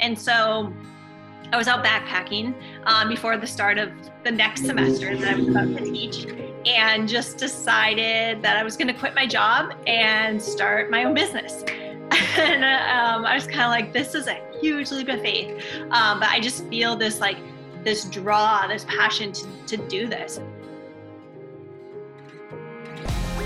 And so I was out backpacking um, before the start of the next semester that I was about to teach and just decided that I was going to quit my job and start my own business. and um, I was kind of like, this is a huge leap of faith. Um, but I just feel this like, this draw, this passion to, to do this.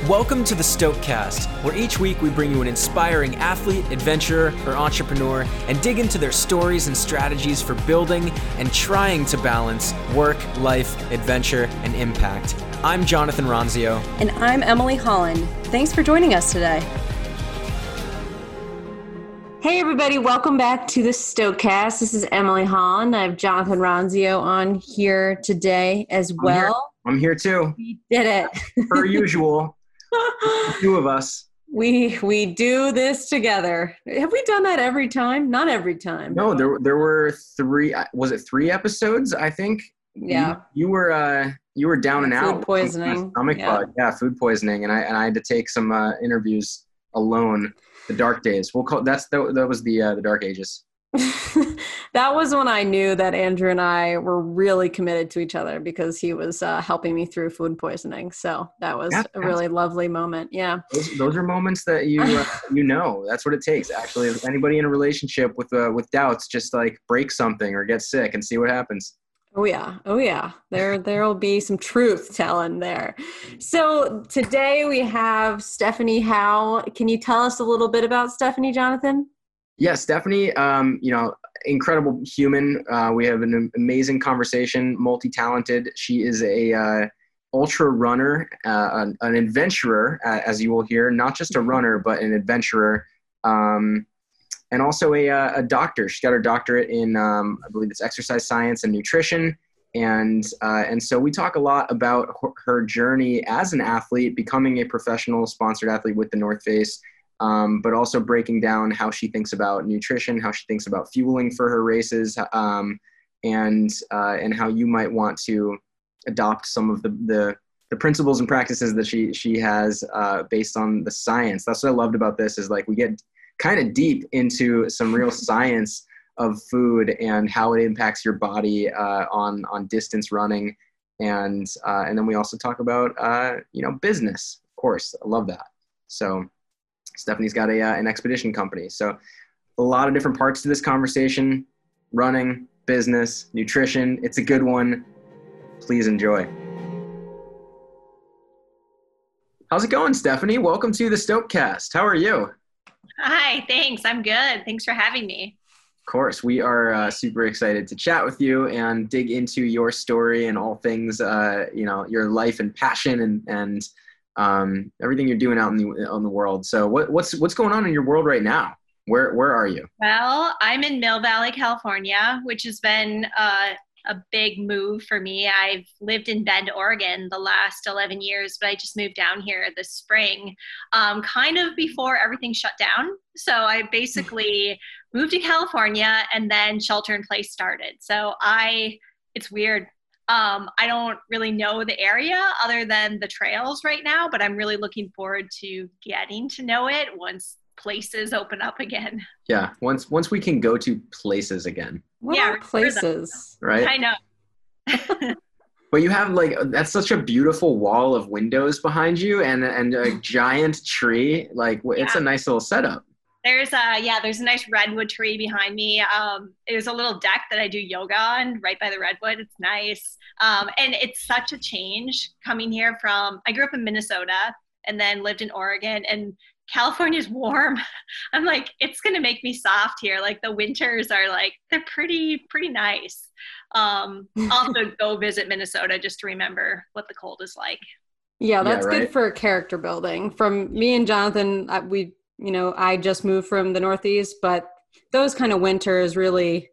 Welcome to the Stokecast, where each week we bring you an inspiring athlete, adventurer, or entrepreneur and dig into their stories and strategies for building and trying to balance work, life, adventure, and impact. I'm Jonathan Ronzio. And I'm Emily Holland. Thanks for joining us today. Hey, everybody, welcome back to the Stokecast. This is Emily Holland. I have Jonathan Ronzio on here today as well. I'm here, I'm here too. We did it. Per usual. Two of us. We we do this together. Have we done that every time? Not every time. No, there there were three. Was it three episodes? I think. Yeah. You, you were uh you were down and food out. Food poisoning. Stomach yeah. bug. Yeah, food poisoning, and I and I had to take some uh, interviews alone. The dark days. We'll call that's that, that was the uh, the dark ages. that was when I knew that Andrew and I were really committed to each other because he was uh, helping me through food poisoning. So that was a really lovely moment. Yeah. Those, those are moments that you uh, you know. That's what it takes. Actually, if anybody in a relationship with uh, with doubts, just like break something or get sick and see what happens. Oh yeah. Oh yeah. There there'll be some truth telling there. So today we have Stephanie Howe. Can you tell us a little bit about Stephanie Jonathan? Yeah, Stephanie, um, you know, incredible human. Uh, we have an amazing conversation, multi-talented. She is a uh, ultra runner, uh, an, an adventurer, as you will hear, not just a runner, but an adventurer, um, and also a, uh, a doctor. She got her doctorate in, um, I believe it's exercise science and nutrition. And, uh, and so we talk a lot about her journey as an athlete, becoming a professional sponsored athlete with the North Face, um, but also breaking down how she thinks about nutrition, how she thinks about fueling for her races, um, and uh, and how you might want to adopt some of the, the the principles and practices that she she has uh, based on the science. That's what I loved about this is like we get kind of deep into some real science of food and how it impacts your body uh, on on distance running, and uh, and then we also talk about uh, you know business. Of course, I love that. So. Stephanie's got a uh, an expedition company. So a lot of different parts to this conversation: running, business, nutrition. It's a good one. Please enjoy. How's it going, Stephanie? Welcome to the Stokecast. How are you? Hi, thanks. I'm good. Thanks for having me. Of course, we are uh, super excited to chat with you and dig into your story and all things, uh, you know, your life and passion and and um, everything you're doing out in the on the world. So, what, what's what's going on in your world right now? Where where are you? Well, I'm in Mill Valley, California, which has been uh, a big move for me. I've lived in Bend, Oregon the last 11 years, but I just moved down here this spring, um, kind of before everything shut down. So I basically moved to California and then shelter in place started. So I, it's weird. Um, I don't really know the area other than the trails right now, but I'm really looking forward to getting to know it once places open up again. Yeah, once once we can go to places again, What Yeah, are places? right? I know. But you have like that's such a beautiful wall of windows behind you and and a giant tree. Like it's a nice little setup. There's a yeah, there's a nice redwood tree behind me. Um, there's a little deck that I do yoga on right by the redwood. It's nice, um, and it's such a change coming here from. I grew up in Minnesota and then lived in Oregon, and California's warm. I'm like, it's gonna make me soft here. Like the winters are like they're pretty pretty nice. Um, I'll go visit Minnesota just to remember what the cold is like. Yeah, Yeah, that's right. good for character building. From me and Jonathan, we, you know, I just moved from the Northeast, but those kind of winters really,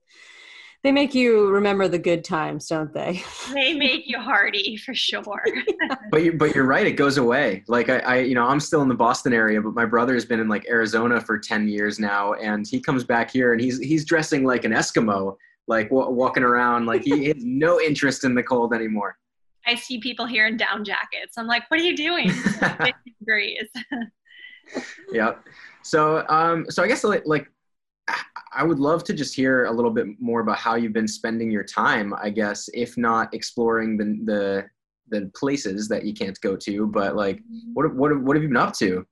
they make you remember the good times, don't they? They make you hardy for sure. But you but you're right. It goes away. Like I, I you know I'm still in the Boston area, but my brother has been in like Arizona for ten years now, and he comes back here and he's he's dressing like an Eskimo, like wa walking around like he has no interest in the cold anymore. I see people here in down jackets. I'm like, what are you doing? 50 degrees. Yep. So um so I guess like like I would love to just hear a little bit more about how you've been spending your time. I guess, if not exploring the the, the places that you can't go to, but like, Mm-hmm. what what what have you been up to?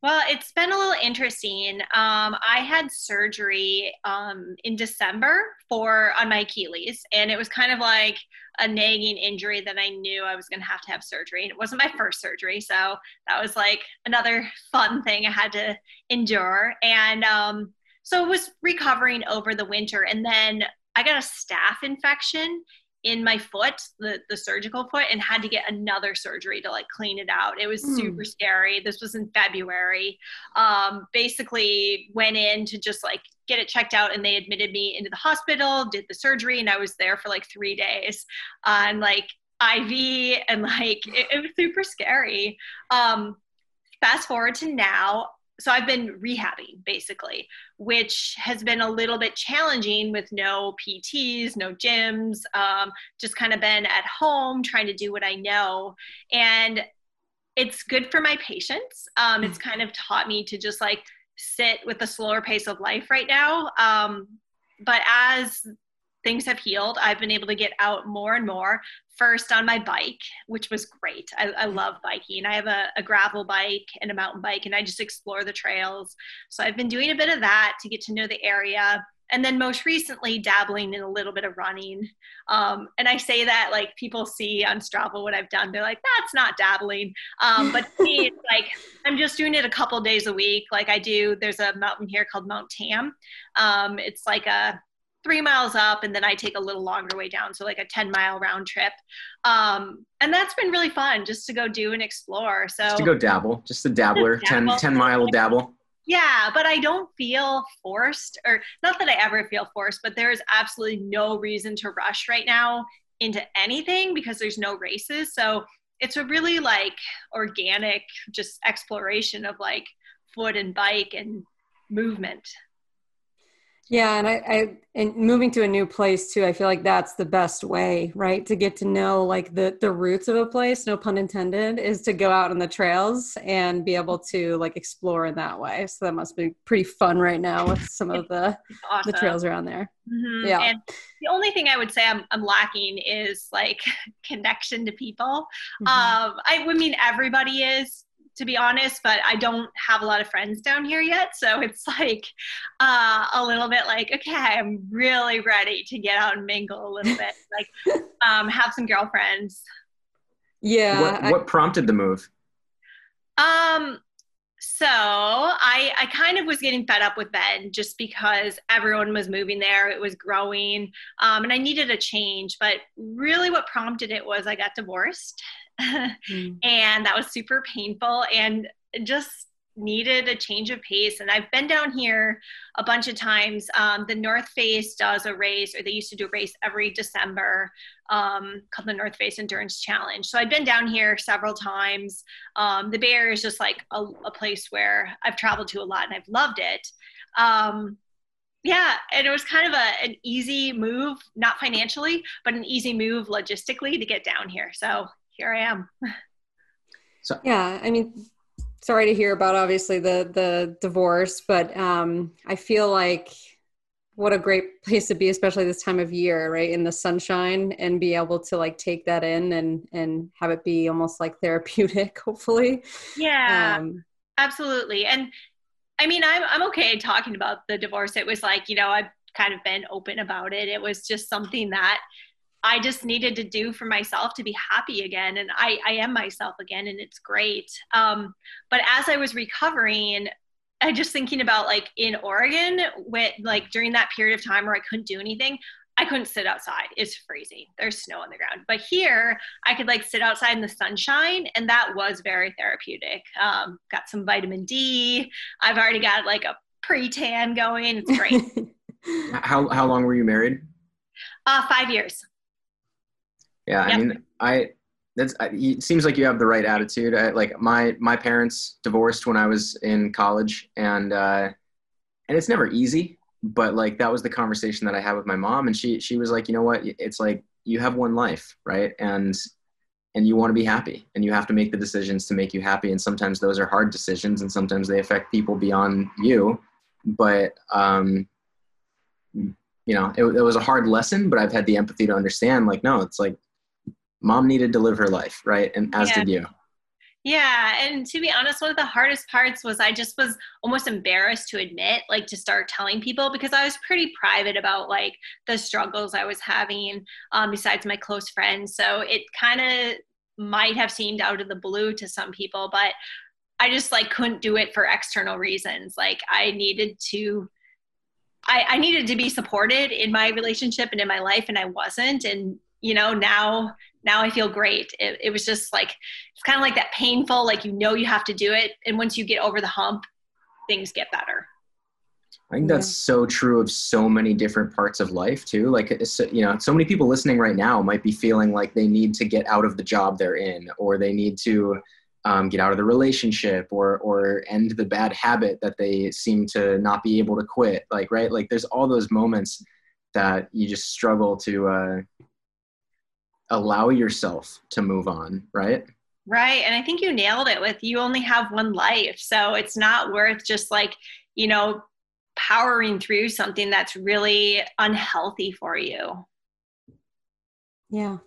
Well, it's been a little interesting. Um, I had surgery um, in December for on my Achilles, and it was kind of like a nagging injury that I knew I was going to have to have surgery. And it wasn't my first surgery, so that was like another fun thing I had to endure. And um, so it was recovering over the winter, and then I got a staph infection in my foot, the, the surgical foot, and had to get another surgery to like clean it out. It was Hmm. super scary. This was in February. Um, basically went in to just like get it checked out and they admitted me into the hospital, did the surgery, and I was there for like three days on like IV and like it, it was super scary. Um, fast forward to now. So I've been rehabbing basically, which has been a little bit challenging with no PTs, no gyms, um, just kind of been at home trying to do what I know. And it's good for my patience. Um, it's kind of taught me to just like sit with the slower pace of life right now. Um, but as things have healed, I've been able to get out more and more. First on my bike, which was great. I, I love biking. I have a, a gravel bike and a mountain bike, and I just explore the trails. So I've been doing a bit of that to get to know the area. And then most recently, dabbling in a little bit of running. Um, and I say that like people see on Strava what I've done. They're like, that's not dabbling. Um, but to me, it's like I'm just doing it a couple days a week. Like I do, there's a mountain here called Mount Tam. Um, it's like a three miles up and then I take a little longer way down. So like a 10 mile round trip. Um, and that's been really fun just to go do and explore. So Just to go dabble, just a dabbler, Just 10, 10 mile dabble. yeah, but I don't feel forced or not that I ever feel forced, but there is absolutely no reason to rush right now into anything because there's no races. So it's a really like organic just exploration of like foot and bike and movement. Yeah, and I, I and moving to a new place too, I feel like that's the best way, right? To get to know like the the roots of a place, no pun intended, is to go out on the trails and be able to like explore in that way. So that must be pretty fun right now with some of the awesome. the trails around there. Mhm. Yeah. And the only thing I would say I'm, I'm lacking is like connection to people. Mhm. Um, I would mean everybody is, to be honest, but I don't have a lot of friends down here yet. So it's like uh, a little bit like, okay, I'm really ready to get out and mingle a little bit, like um, have some girlfriends. yeah, what, I- what prompted the move? Um, so I I kind of was getting fed up with Bend just because everyone was moving there. It was growing, um, and I needed a change. But really, what prompted it was I got divorced, Mm. and that was super painful and just needed a change of pace. And I've been down here a bunch of times. Um, the North Face does a race, or they used to do a race every December um, called the North Face Endurance Challenge. So I've been down here several times. Um, the Bay Area is just like a, a place where I've traveled to a lot and I've loved it. Um, yeah, and it was kind of a, an easy move, not financially, but an easy move logistically to get down here. So here I am. Yeah, I mean, sorry to hear about obviously the the divorce, but um, I feel like what a great place to be, especially this time of year, right? In the sunshine, and be able to like take that in and and have it be almost like therapeutic, hopefully. Yeah. Um, Absolutely. And I mean, I'm, I'm okay talking about the divorce. It was like, you know, I've kind of been open about it. It was just something that I just needed to do for myself to be happy again. And I, I am myself again, and it's great. Um, but as I was recovering, I just thinking about like in Oregon, when like during that period of time where I couldn't do anything, I couldn't sit outside. It's freezing. There's snow on the ground. But here, I could like sit outside in the sunshine, and that was very therapeutic. Um, got some vitamin D. I've already got like a pre tan going. It's great. How, how long were you married? uh, five years. Yeah, I Yep. mean, I that's I, it seems like you have the right attitude. I, like my my parents divorced when I was in college, and uh, and it's never easy. But like that was the conversation that I had with my mom, and she she was like, you know what? It's like you have one life, right? And and you want to be happy, and you have to make the decisions to make you happy. And sometimes those are hard decisions, and sometimes they affect people beyond you. but um, you know, it, it was a hard lesson, but I've had the empathy to understand like, no, it's like mom needed to live her life. Right. And as yeah. did you. Yeah, and to be honest, one of the hardest parts was I just was almost embarrassed to admit, like to start telling people because I was pretty private about like the struggles I was having um, besides my close friends. So it kind of might have seemed out of the blue to some people, but I just like couldn't do it for external reasons. Like I needed to I, I needed to be supported in my relationship and in my life and I wasn't. And you know, now now I feel great. It, it was just like it's kind of like that painful, like you know you have to do it. And once you get over the hump, things get better. I think that's so true of so many different parts of life too. Like, you know, so many people listening right now might be feeling like they need to get out of the job they're in, or they need to um, get out of the relationship or or end the bad habit that they seem to not be able to quit like right like there's all those moments that you just struggle to uh, allow yourself to move on right? Right and i think you nailed it with you only have one life so it's not worth just like you know powering through something that's really unhealthy for you. Yeah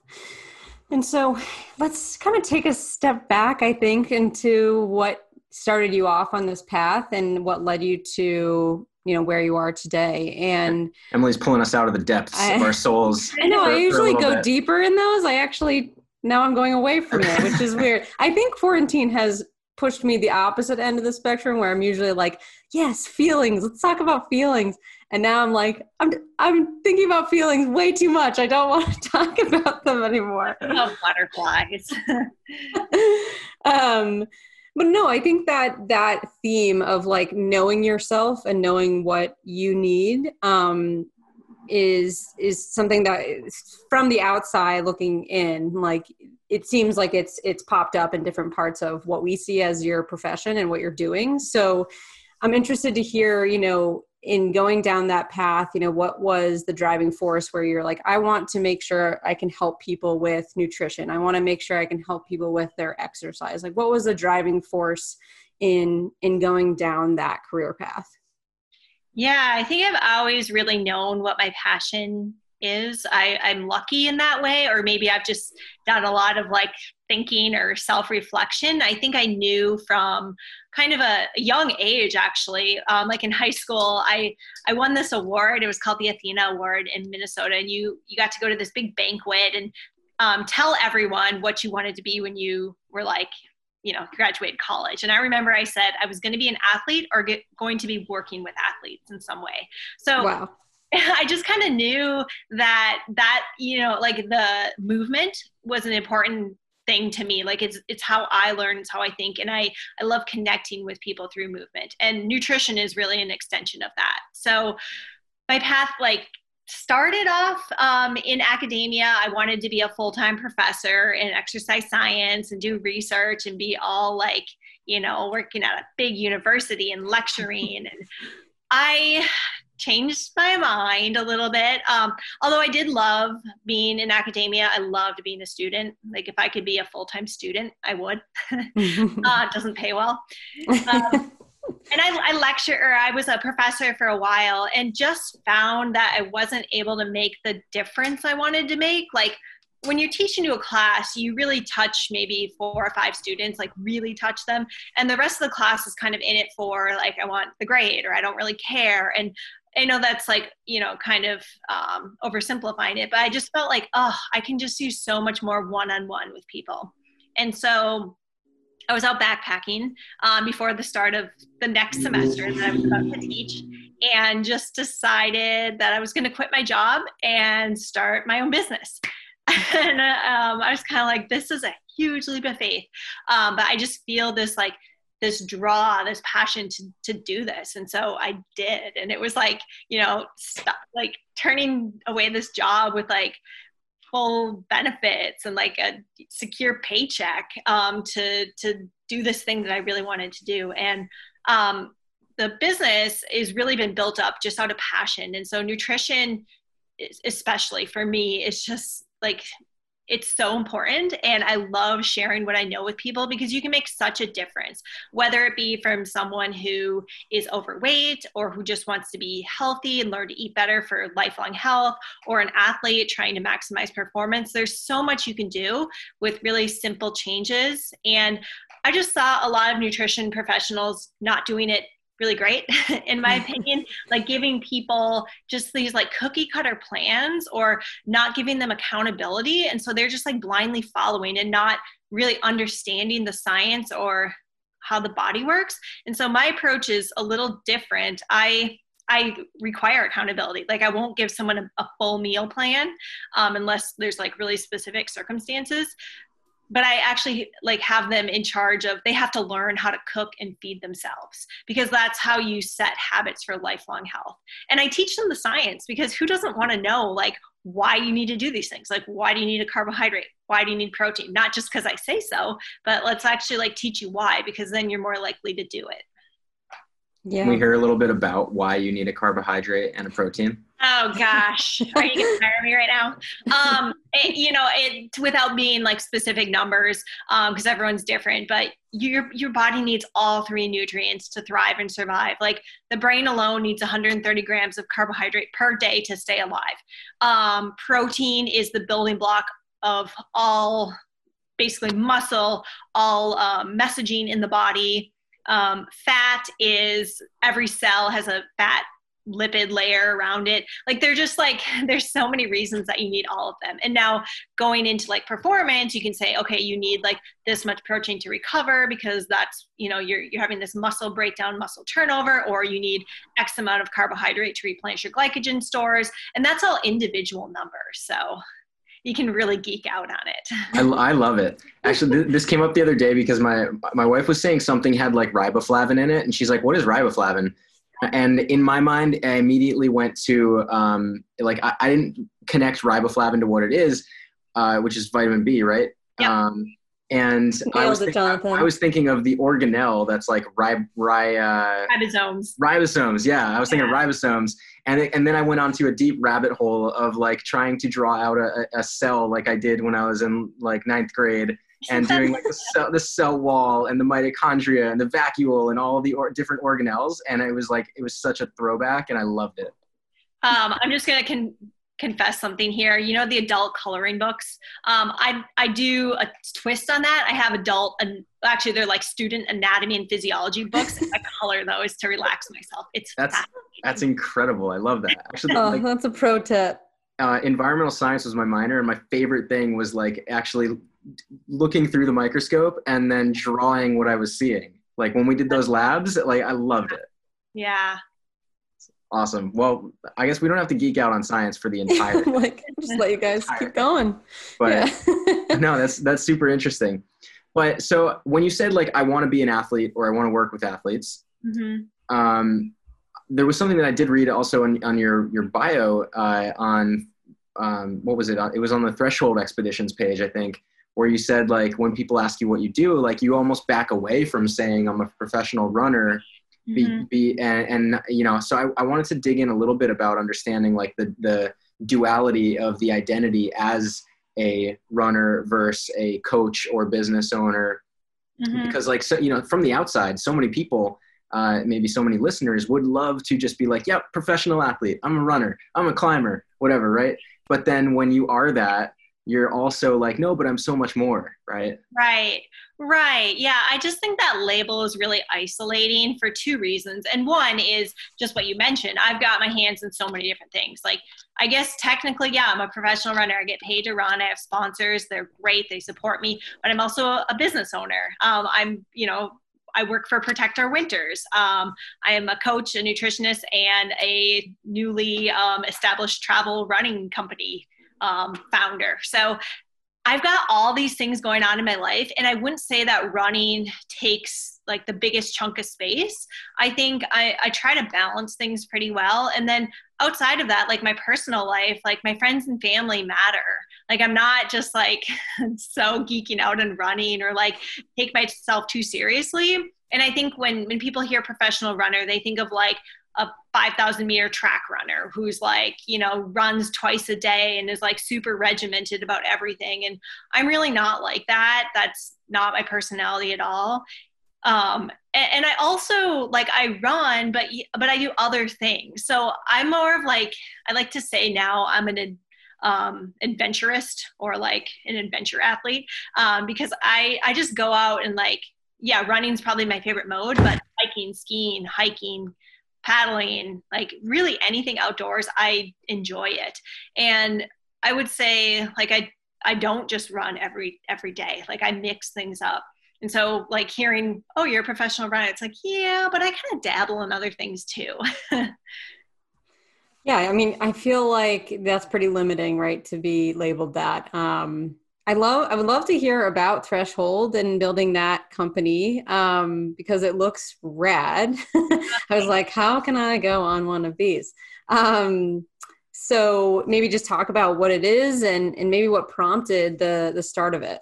and so let's kind of take a step back, I think, into what started you off on this path and what led you to you know where you are today. And emily's pulling us out of the depths I, of our souls i know for, i usually go bit. deeper in those. I actually now i'm going away from it which is weird. I think quarantine has pushed me the opposite end of the spectrum where i'm usually like yes feelings. Let's talk about feelings. And now i'm like i'm i'm thinking about feelings way too much. I don't want to talk about them anymore. Love butterflies. Um but no i think that that theme of like knowing yourself and knowing what you need um is is something that from the outside looking in like it seems like it's it's popped up in different parts of what we see as your profession and what you're doing. So i'm interested to hear you know in going down that path you know what was the driving force where you're like i want to make sure i can help people with nutrition. I want to make sure i can help people with their exercise. Like what was the driving force in in going down that career path? Yeah i think i've always really known what my passion is. I, i'm lucky in that way or maybe i've just done a lot of like thinking or self-reflection. I think i knew from kind of a young age actually um, like in high school i i won this award. It was called the athena award in minnesota and you you got to go to this big banquet and um, tell everyone what you wanted to be when you were like you know graduated college. And i remember i said i was going to be an athlete or get, going to be working with athletes in some way. So wow. I just kind of knew that that you know like the movement was an important thing to me. Like it's it's how i learn it's how i think and i i love connecting with people through movement and nutrition is really an extension of that. So my path like started off um, in academia. I wanted to be a full-time professor in exercise science and do research and be all like you know working at a big university and lecturing and i changed my mind a little bit. Um, although I did love being in academia, I loved being a student. Like if I could be a full time student, I would. uh, it doesn't pay well. Um, and I, I lecture or I was a professor for a while and just found that I wasn't able to make the difference I wanted to make. Like when you're teaching to a class, you really touch maybe four or five students, like really touch them. And the rest of the class is kind of in it for like, I want the grade or I don't really care. And I know that's like, you know, kind of um, oversimplifying it, but I just felt like, oh, I can just do so much more one on one with people. And so I was out backpacking um, before the start of the next semester that I was about to teach and just decided that I was going to quit my job and start my own business. and um, I was kind of like, this is a huge leap of faith. Um, but I just feel this like this draw this passion to to do this. And so i did. And it was like you know stop, like turning away this job with like full benefits and like a secure paycheck um, to to do this thing that i really wanted to do. And um, the business has really been built up just out of passion. And so nutrition especially for me is just like it's so important. And i love sharing what i know with people because you can make such a difference whether it be from someone who is overweight or who just wants to be healthy and learn to eat better for lifelong health or an athlete trying to maximize performance. There's so much you can do with really simple changes. And i just saw a lot of nutrition professionals not doing it really great in my opinion like giving people just these like cookie cutter plans or not giving them accountability. And so they're just like blindly following and not really understanding the science or how the body works. And so my approach is a little different. I I require accountability. Like I won't give someone a, a full meal plan um, unless there's like really specific circumstances but I actually like have them in charge of they have to learn how to cook and feed themselves because that's how you set habits for lifelong health. And I teach them the science because who doesn't want to know like why you need to do these things? Like why do you need a carbohydrate? Why do you need protein? Not just because I say so, but let's actually like teach you why because then you're more likely to do it. Yeah. Can we hear a little bit about why you need a carbohydrate and a protein? Oh gosh, are you gonna fire me right now? Um, it, you know, it without being like specific numbers, because um, everyone's different. But your your body needs all three nutrients to thrive and survive. Like the brain alone needs 130 grams of carbohydrate per day to stay alive. Um, protein is the building block of all, basically muscle, all um, messaging in the body. Um, fat is every cell has a fat lipid layer around it. Like they're just like there's so many reasons that you need all of them. And now going into like performance, you can say, okay, you need like this much protein to recover because that's you know you're you're having this muscle breakdown, muscle turnover, or you need X amount of carbohydrate to replenish your glycogen stores, and that's all individual numbers. So you can really geek out on it. I, I love it. Actually, this came up the other day because my my wife was saying something had like riboflavin in it, and she's like, "What is riboflavin?" And in my mind, I immediately went to um, like I, I, didn't connect riboflavin to what it is, uh, which is vitamin B, right? Yeah. Um, and I was, thinking, I was, thinking, of the organelle that's like ri- ri- uh, ribosomes. Ribosomes, yeah. I was thinking yeah. ribosomes, and it, and then I went on to a deep rabbit hole of like trying to draw out a, a cell like I did when I was in like ninth grade, and doing like the cell, the cell wall and the mitochondria and the vacuole and all the or- different organelles. And it was like, it was such a throwback and I loved it. Um, I'm just going to con- confess something here. You know, the adult coloring books. Um, I, I do a twist on that. I have adult, and actually they're like student anatomy and physiology books. I color those to relax myself. It's that's, that's incredible. I love that. Actually, oh, like, that's a pro tip. Uh, environmental science was my minor, and my favorite thing was like actually looking through the microscope and then drawing what I was seeing. Like when we did those labs, like I loved it. Yeah. Awesome. Well, I guess we don't have to geek out on science for the entire. like, just let you guys keep going. But yeah. no, that's that's super interesting. But so when you said like I want to be an athlete or I want to work with athletes, mm-hmm. um, there was something that I did read also on, on your your bio uh, on um, what was it? It was on the Threshold Expeditions page, I think, where you said like when people ask you what you do like you almost back away from saying i'm a professional runner be, mm-hmm. be and, and, you know so I, I wanted to dig in a little bit about understanding like the the duality of the identity as a runner versus a coach or business owner mm-hmm. because like so you know from the outside so many people uh, maybe so many listeners would love to just be like yep yeah, professional athlete i'm a runner i'm a climber whatever right but then when you are that you're also like, no, but I'm so much more, right? Right, right. Yeah, I just think that label is really isolating for two reasons. And one is just what you mentioned. I've got my hands in so many different things. Like, I guess technically, yeah, I'm a professional runner. I get paid to run. I have sponsors. They're great. They support me. But I'm also a business owner. Um, I'm, you know, I work for Protect Our Winters. Um, I am a coach, a nutritionist, and a newly um, established travel running company um, founder. So I've got all these things going on in my life, and I wouldn't say that running takes like the biggest chunk of space. I think I, I try to balance things pretty well. And then outside of that, like my personal life, like my friends and family matter. Like I'm not just like so geeking out and running or like take myself too seriously. And I think when when people hear professional runner, they think of like a 5000 meter track runner who's like you know runs twice a day and is like super regimented about everything. And i'm really not like that. That's not my personality at all. Um and, and i also like i run but but i do other things. So i'm more of like i like to say now i'm an um, adventurist or like an adventure athlete um, because I I just go out and like yeah running's probably my favorite mode but hiking skiing hiking paddling like really anything outdoors I enjoy it and I would say like I I don't just run every every day like I mix things up and so like hearing oh you're a professional runner it's like yeah but I kind of dabble in other things too Yeah, I mean, I feel like that's pretty limiting, right? To be labeled that. Um, I love. I would love to hear about Threshold and building that company um, because it looks rad. I was like, how can I go on one of these? Um, so maybe just talk about what it is and and maybe what prompted the the start of it.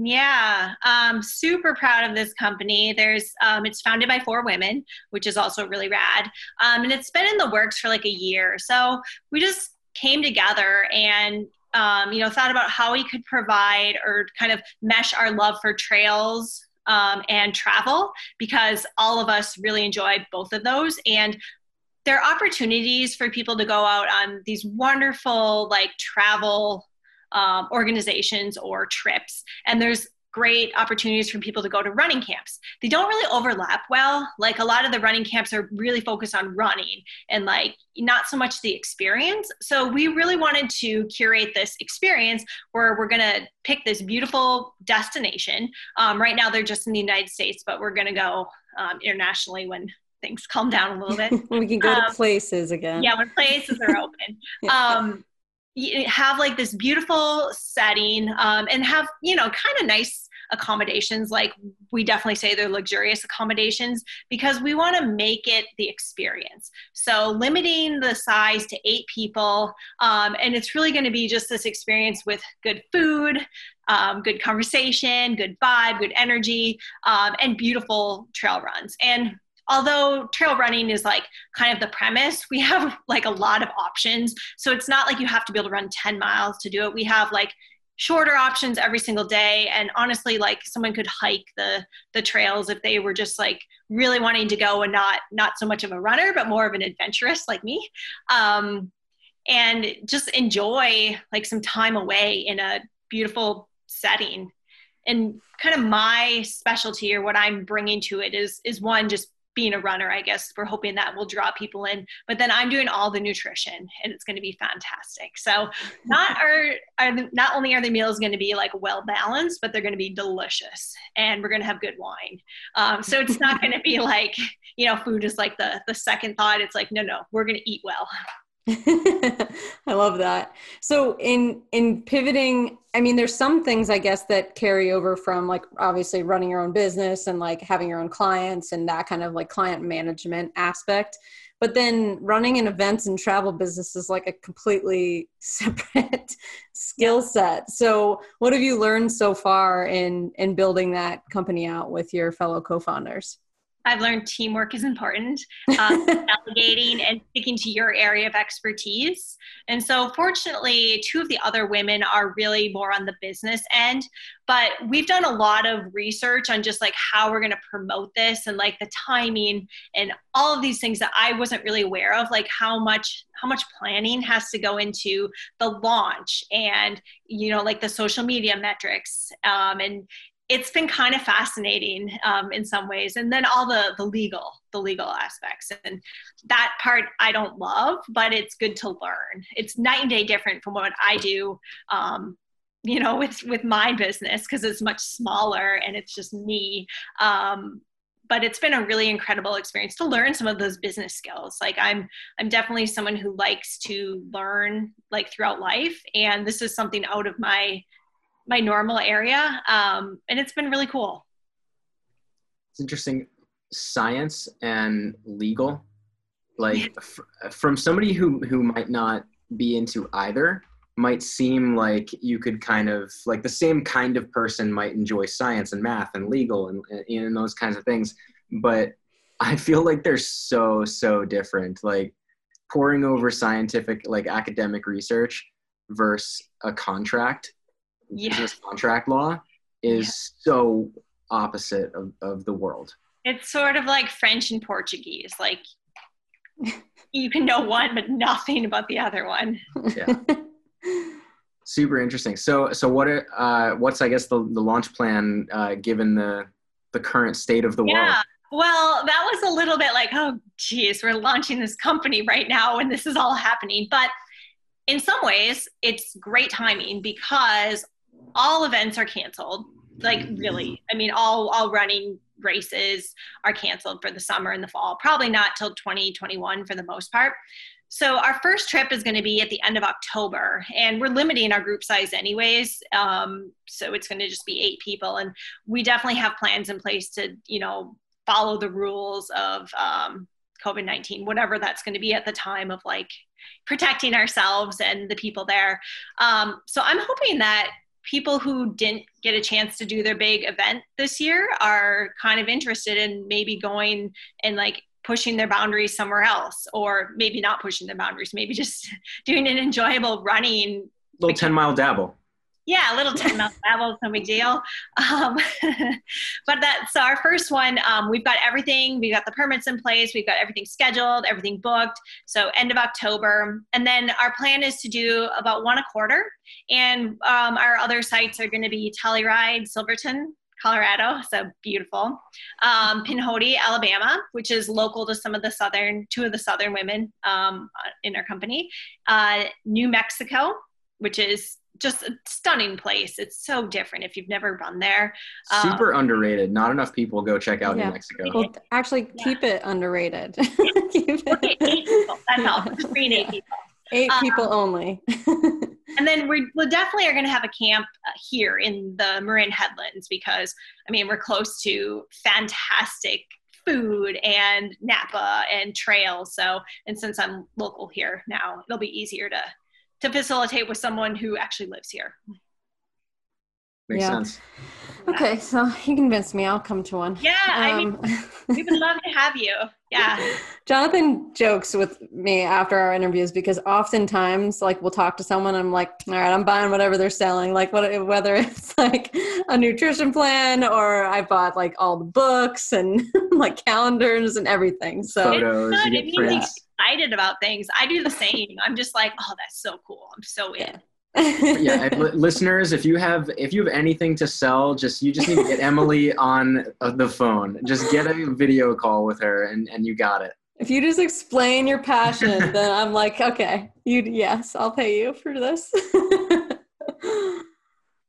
Yeah, um, super proud of this company. There's, um, it's founded by four women, which is also really rad, um, and it's been in the works for like a year. So we just came together and um, you know thought about how we could provide or kind of mesh our love for trails um, and travel because all of us really enjoy both of those and there are opportunities for people to go out on these wonderful like travel um, organizations or trips. And there's great opportunities for people to go to running camps. They don't really overlap well. Like a lot of the running camps are really focused on running and like not so much the experience. So we really wanted to curate this experience where we're going to pick this beautiful destination. Um, right now they're just in the United States, but we're going to go um, internationally when things calm down a little bit. we can go um, to places again. Yeah, when places are open. yeah. um, have like this beautiful setting um, and have you know kind of nice accommodations like we definitely say they're luxurious accommodations because we want to make it the experience so limiting the size to eight people um, and it's really going to be just this experience with good food um, good conversation good vibe good energy um, and beautiful trail runs and although trail running is like kind of the premise, we have like a lot of options. So it's not like you have to be able to run 10 miles to do it. We have like shorter options every single day. And honestly like someone could hike the the trails if they were just like really wanting to go and not not so much of a runner but more of an adventurous like me. Um, and just enjoy like some time away in a beautiful setting. And kind of my specialty or what i'm bringing to it is is one just being a runner, I guess we're hoping that will draw people in. But then I'm doing all the nutrition, and it's going to be fantastic. So not are, are not only are the meals going to be like well balanced, but they're going to be delicious, and we're going to have good wine. Um, so it's not going to be like you know, food is like the the second thought. It's like no, no, we're going to eat well. I love that. So in in pivoting, I mean there's some things I guess that carry over from like obviously running your own business and like having your own clients and that kind of like client management aspect. But then running an events and travel business is like a completely separate skill set. So what have you learned so far in in building that company out with your fellow co-founders? I've learned teamwork is important, um, delegating and sticking to your area of expertise. And so, fortunately, two of the other women are really more on the business end. But we've done a lot of research on just like how we're going to promote this and like the timing and all of these things that I wasn't really aware of, like how much how much planning has to go into the launch and you know like the social media metrics um, and it's been kind of fascinating um, in some ways. And then all the the legal the legal aspects. And that part i don't love but it's good to learn. It's night and day different from what i do um, you know with with my business because it's much smaller and it's just me. Um, but it's been a really incredible experience to learn some of those business skills. Like i'm i'm definitely someone who likes to learn like throughout life. And this is something out of my my normal area, um, and it's been really cool. It's interesting, science and legal. Like f- from somebody who who might not be into either, might seem like you could kind of like the same kind of person might enjoy science and math and legal and and those kinds of things, but I feel like they're so so different. Like poring over scientific like academic research versus a contract yeah. business contract law is yeah. so opposite of, of the world it's sort of like french and portuguese like you can know one but nothing about the other one yeah super interesting so so what uh what's i guess the, the launch plan uh given the the current state of the world? yeah. world well, that was a little bit like, oh, geez, we're launching this company right now when this is all happening. But in some ways, it's great timing because all events are canceled. Like, really, I mean, all all running races are canceled for the summer and the fall. Probably not till 2021 for the most part. So our first trip is going to be at the end of October, and we're limiting our group size anyways. Um, so it's going to just be eight people, and we definitely have plans in place to, you know, follow the rules of um, COVID 19, whatever that's going to be at the time of like protecting ourselves and the people there. Um, so I'm hoping that people who didn't get a chance to do their big event this year are kind of interested in maybe going and like pushing their boundaries somewhere else or maybe not pushing their boundaries maybe just doing an enjoyable running. Little 10 mile dabble yeah, a little 10 mile travel, no big deal. Um, but that's our first one. Um, we've got everything. We've got the permits in place. We've got everything scheduled, everything booked. So end of October. And then our plan is to do about one a quarter. And um, our other sites are going to be Telluride, Silverton, Colorado, so beautiful. Um, Pinhoti, Alabama, which is local to some of the southern, two of the southern women um, in our company. Uh, New Mexico, which is just a stunning place. It's so different if you've never been there. Um, Super underrated. Not enough people go check out yeah. New Mexico. Well, actually, yeah. keep it underrated. keep it. Okay, eight people. That's all. Just three eight people. Eight um, people only. and then we we definitely are going to have a camp uh, here in the Marin Headlands because I mean we're close to fantastic food and Napa and trails. So and since I'm local here now, it'll be easier to to facilitate with someone who actually lives here. Makes yeah. sense. Okay, so you convinced me. I'll come to one. Yeah, um, I mean, um, we would love to have you. Yeah. Jonathan jokes with me after our interviews because oftentimes, like, we'll talk to someone. I'm like, all right, I'm buying whatever they're selling. Like, what, whether it's like a nutrition plan or I bought like all the books and like calendars and everything. So photos, you get prints excited about things. I do the same. I'm just like, oh, that's so cool. I'm so in. yeah, listeners, if you have if you have anything to sell, just you just need to get Emily on uh, the phone. Just get a video call with her, and and you got it. If you just explain your passion, then I'm like, okay, you yes, I'll pay you for this.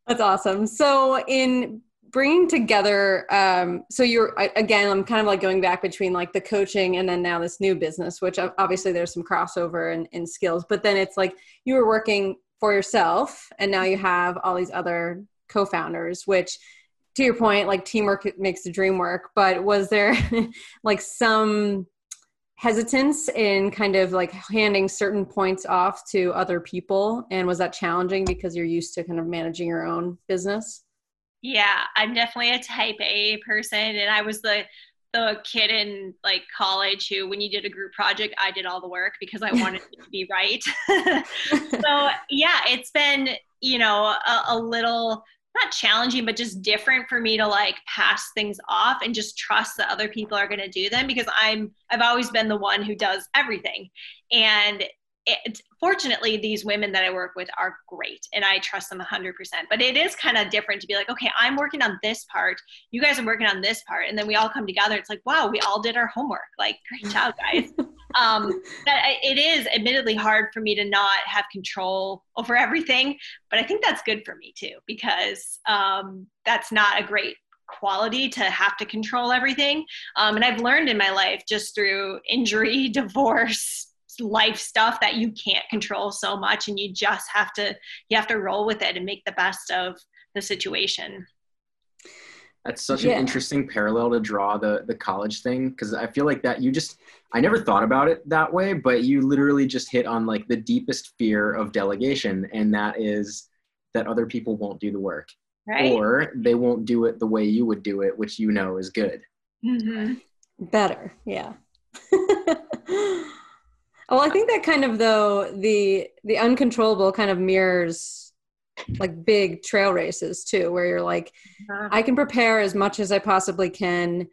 That's awesome. So in bringing together um, so you're again i'm kind of like going back between like the coaching and then now this new business which obviously there's some crossover in, in skills but then it's like you were working for yourself and now you have all these other co-founders which to your point like teamwork makes the dream work but was there like some hesitance in kind of like handing certain points off to other people? And was that challenging because you're used to kind of managing your own business yeah, I'm definitely a type A person and I was the the kid in like college who when you did a group project I did all the work because I wanted it to be right. so, yeah, it's been, you know, a, a little not challenging but just different for me to like pass things off and just trust that other people are going to do them because i'm i've always been the one who does everything and it, fortunately these women that i work with are great and i trust them 100% but it is kind of different to be like okay i'm working on this part. You guys are working on this part. And then we all come together. It's like wow we all did our homework. Like great job guys. Um, it is admittedly hard for me to not have control over everything but i think that's good for me too because um, that's not a great quality to have to control everything. Um, and i've learned in my life just through injury divorce life stuff that you can't control so much and you just have to you have to roll with it and make the best of the situation that's such yeah. an interesting parallel to draw the the college thing because i feel like that you just i never thought about it that way but you literally just hit on like the deepest fear of delegation and that is that other people won't do the work right. or they won't do it the way you would do it which you know is good mm-hmm. better yeah well i think that kind of though the the uncontrollable kind of mirrors like big trail races too where you're like uh-huh. i can prepare as much as i possibly can.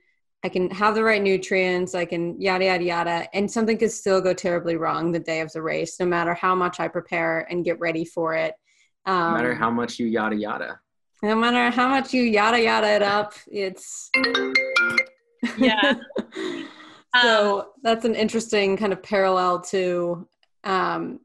I can have the right nutrients. I can yada yada yada. And something could still go terribly wrong the day of the race no matter how much i prepare and get ready for it. Um, no matter how much you yada yada. no matter how much you yada yada it up it's yeah so um, that's an interesting kind of parallel to um,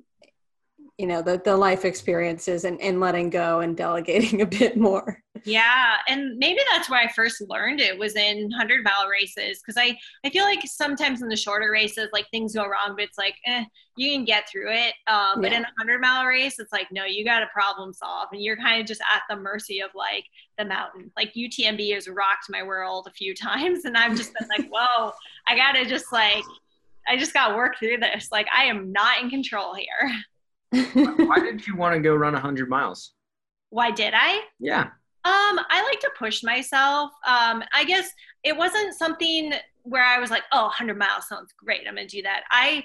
you know the, the life experiences and, and letting go and delegating a bit more. Yeah and maybe that's where i first learned it was in 100 mile races because i i feel like sometimes in the shorter races like things go wrong but it's like eh, you can get through it. Um, but in a 100 mile race it's like no you got to problem solve and you're kind of just at the mercy of like the mountain. Like utmb has rocked my world a few times and i've just been like whoa i gotta just like i just gotta work through this. Like i am not in control here why did you want to go run 100 miles why did i yeah um i like to push myself um i guess it wasn't something where i was like oh 100 miles sounds great i'm gonna do that i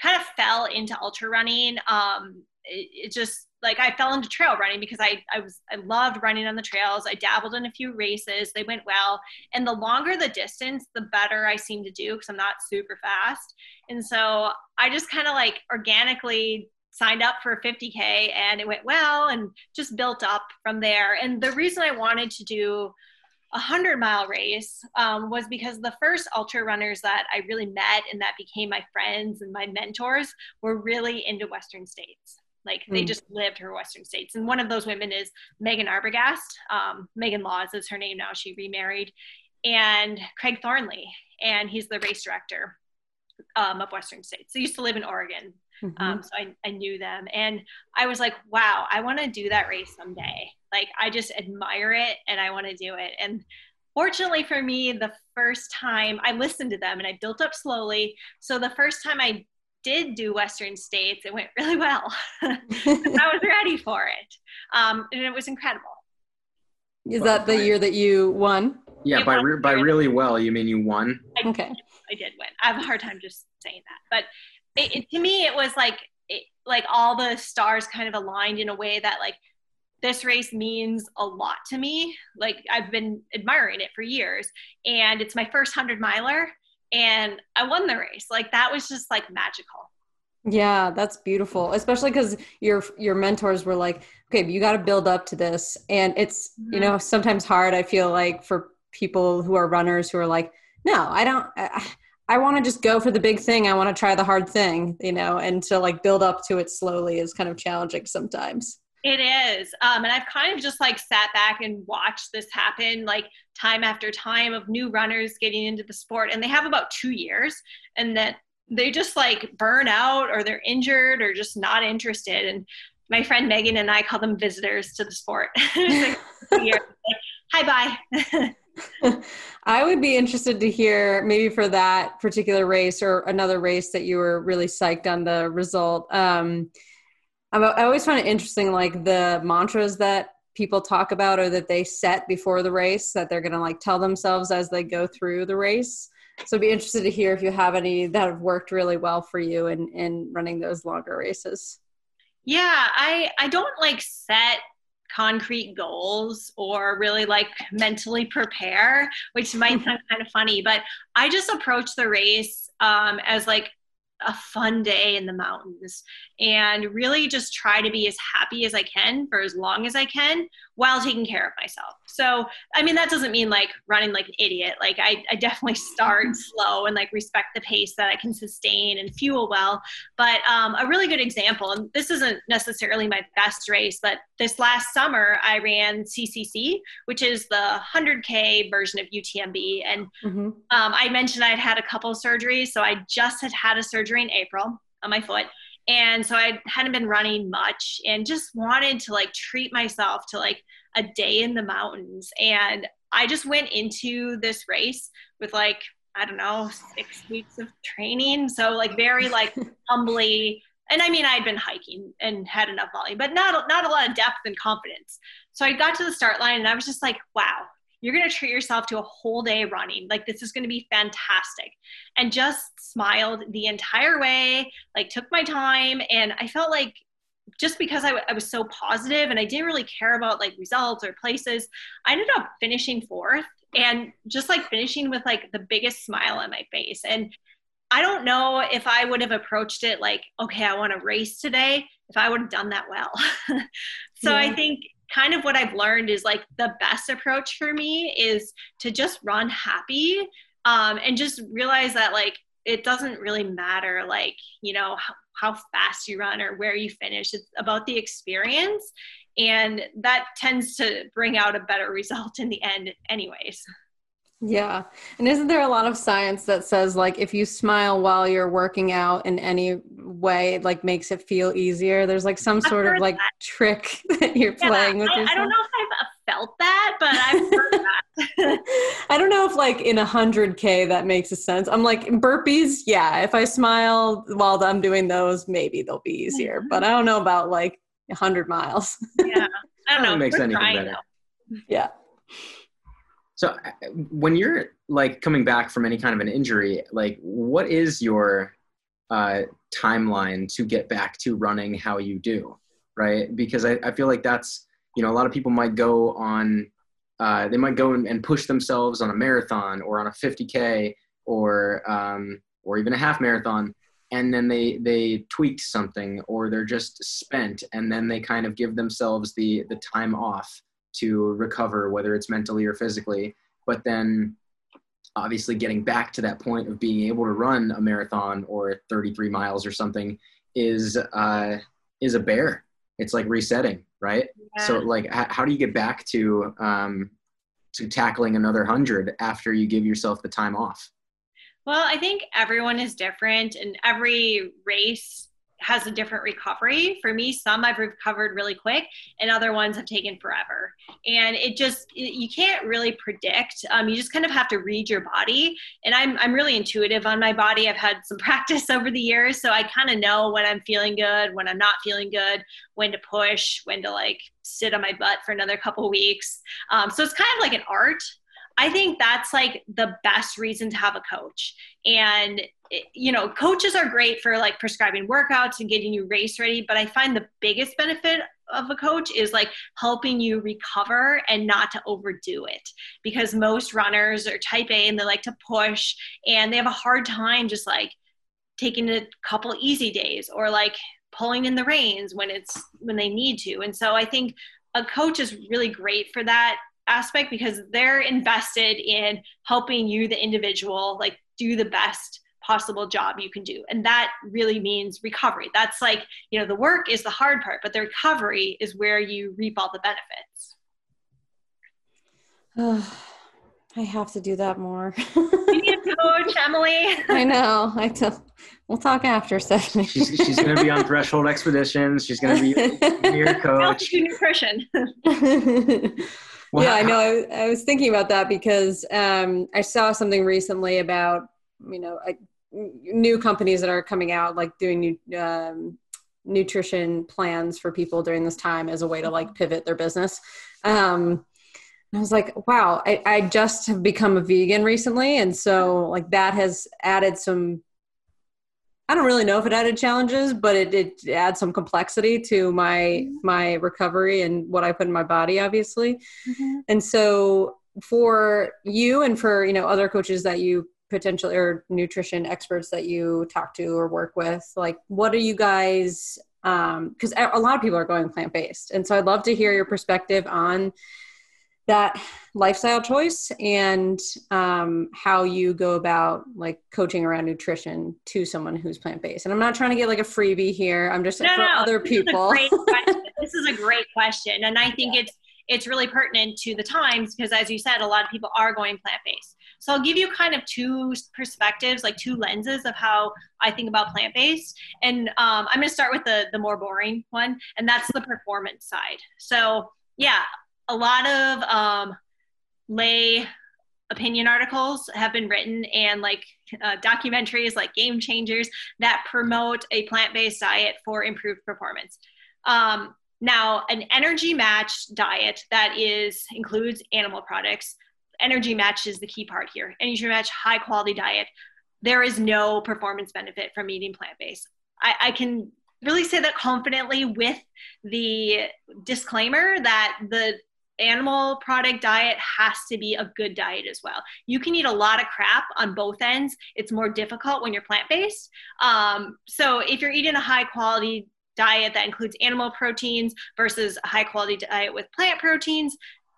kind of fell into ultra running um it, it just like I fell into trail running because I, I was I loved running on the trails. I dabbled in a few races. They went well. And the longer the distance, the better I seem to do because I'm not super fast. And so I just kind of like organically signed up for 50K and it went well and just built up from there. And the reason I wanted to do a 100 mile race um, was because the first ultra runners that I really met and that became my friends and my mentors were really into Western states. Like they mm. just lived her Western states. And one of those women is Meghan Arbogast. Um, Meghan Laws is her name now. She remarried. And Craig Thornley. And he's the race director um, of Western states. So he used to live in Oregon. Mm-hmm. Um, so I, I knew them. And I was like, wow, I want to do that race someday. Like, I just admire it and I want to do it. And fortunately for me, the first time I listened to them and I built up slowly. So the first time I did do Western States, it went really well. I was ready for it. Um, and it was incredible. Is that the year that you won? Yeah, by, re- by really well, you mean you won? I, okay. I did win. I have a hard time just saying that. But it, it, to me, it was like it, like all the stars kind of aligned in a way that like this race means a lot to me. Like I've been admiring it for years, and it's my first hundred miler, and I won the race. Like that was just like magical. Yeah, that's beautiful. Especially because your your mentors were like, okay, you got to build up to this, and it's mm-hmm. you know sometimes hard. I feel like for people who are runners who are like, no, I don't. I, I want to just go for the big thing. I want to try the hard thing, you know, and to like build up to it slowly is kind of challenging sometimes. It is. Um, and I've kind of just like sat back and watched this happen like time after time of new runners getting into the sport. And they have about two years and then they just like burn out or they're injured or just not interested. And my friend Megan and I call them visitors to the sport. like, Hi, bye. I would be interested to hear maybe for that particular race or another race that you were really psyched on the result. Um, I always find it interesting, like the mantras that people talk about or that they set before the race that they're going to like tell themselves as they go through the race. So I'd be interested to hear if you have any that have worked really well for you in, in running those longer races. Yeah, I, I don't like set concrete goals or really like mentally prepare, which might sound kind of funny, but I just approach the race um, as like a fun day in the mountains and really just try to be as happy as I can for as long as I can while taking care of myself. So, I mean, that doesn't mean like running like an idiot. Like, I, I definitely start slow and like respect the pace that I can sustain and fuel well. But um, a really good example, and this isn't necessarily my best race, but this last summer I ran CCC, which is the 100K version of UTMB. And mm-hmm. um, I mentioned I'd had a couple surgeries. So, I just had had a surgery in April on my foot and so i hadn't been running much and just wanted to like treat myself to like a day in the mountains. And i just went into this race with like i don't know six weeks of training. So like very like humbly. And i mean i'd been hiking and had enough volume but not not a lot of depth and confidence. So i got to the start line and i was just like wow you're going to treat yourself to a whole day running. Like, this is going to be fantastic. And just smiled the entire way, like, took my time. And I felt like just because I, w- I was so positive and I didn't really care about like results or places, I ended up finishing fourth and just like finishing with like the biggest smile on my face. And I don't know if I would have approached it like, okay, I want to race today, if I would have done that well. so yeah. I think kind of what I've learned is like the best approach for me is to just run happy um, and just realize that like it doesn't really matter like you know how, how fast you run or where you finish. It's about the experience and that tends to bring out a better result in the end anyways yeah. And isn't there a lot of science that says like if you smile while you're working out in any way, it like makes it feel easier? There's like some sort of like that. trick that you're yeah, playing with I, yourself. I don't know if I've uh, felt that, but I've heard that. I don't know if like in a hundred K that makes a sense. I'm like burpees, yeah. If I smile while I'm doing those, maybe they'll be easier. Mm-hmm. but I don't know about like a hundred miles. yeah. I don't know. It makes anything better. Though. Yeah. So uh, when you're like coming back from any kind of an injury, like what is your uh, timeline to get back to running how you do, right? Because I, I feel like that's you know a lot of people might go on uh, they might go and push themselves on a marathon or on a 50k or um, or even a half marathon and then they they tweaked something or they're just spent and then they kind of give themselves the the time off to recover, whether it's mentally or physically. But then obviously getting back to that point of being able to run a marathon or 33 miles or something is uh, is a bear. It's like resetting, right? Yeah. So like, h- how do you get back to um, to tackling another hundred after you give yourself the time off? Well, I think everyone is different, and every race has a different recovery. For me, some I've recovered really quick, and other ones have taken forever. And it just you can't really predict. Um, you just kind of have to read your body. And I'm I'm really intuitive on my body. I've had some practice over the years, so I kind of know when I'm feeling good, when I'm not feeling good, when to push, when to like sit on my butt for another couple weeks. Um, so it's kind of like an art. I think that's like the best reason to have a coach. And eh, you know, coaches are great for like prescribing workouts and getting you race ready, but I find the biggest benefit of a coach is like helping you recover and not to overdo it because most runners are type A and they like to push and they have a hard time just like taking a couple easy days or like pulling in the reins when it's when they need to. And so I think a coach is really great for that aspect because they're invested in helping you the individual like do the best possible job you can do. And that really means recovery. That's like you know the work is the hard part but the recovery is where you reap all the benefits. Oh, i have to do that more. You need a coach emily. I know. I tell we'll talk after Stephanie. she's, she's going to be on threshold expeditions. She's going to be your coach. nutrition well, yeah, I know. I, I, was thinking about that because um, I saw something recently about you know I, new companies that are coming out like doing new um, nutrition plans for people during this time as a way to like pivot their business. Um, I was like, wow, I, I just have become a vegan recently, and so like that has added some I don't really know if it added challenges, but it it adds some complexity to my mm-hmm. my recovery and what I put in my body, obviously. Mm-hmm. And so for you and for you know other coaches that you potentially or nutrition experts that you talk to or work with, like what are you guys? Because um, a lot of people are going plant based, and so I'd love to hear your perspective on that lifestyle choice and um, how you go about like coaching around nutrition to someone who's plant-based. And i'm not trying to get like a freebie here. I'm just no, for no, other this people. is this is a great question. And i think yeah. it's it's really pertinent to the times because as you said a lot of people are going plant-based. So i'll give you kind of two perspectives like two lenses of how i think about plant-based. And um, i'm going to start with the the more boring one and that's the performance side. So yeah a lot of um, lay opinion articles have been written and like uh, documentaries like game changers that promote a plant-based diet for improved performance um, now an energy matched diet that is includes animal products energy match is the key part here. Energy match, high quality diet. There is no performance benefit from eating plant based. I, I can really say that confidently with the disclaimer that the animal product diet has to be a good diet as well. You can eat a lot of crap on both ends. It's more difficult when you're plant based. Um, so if you're eating a high quality diet that includes animal proteins versus a high quality diet with plant proteins,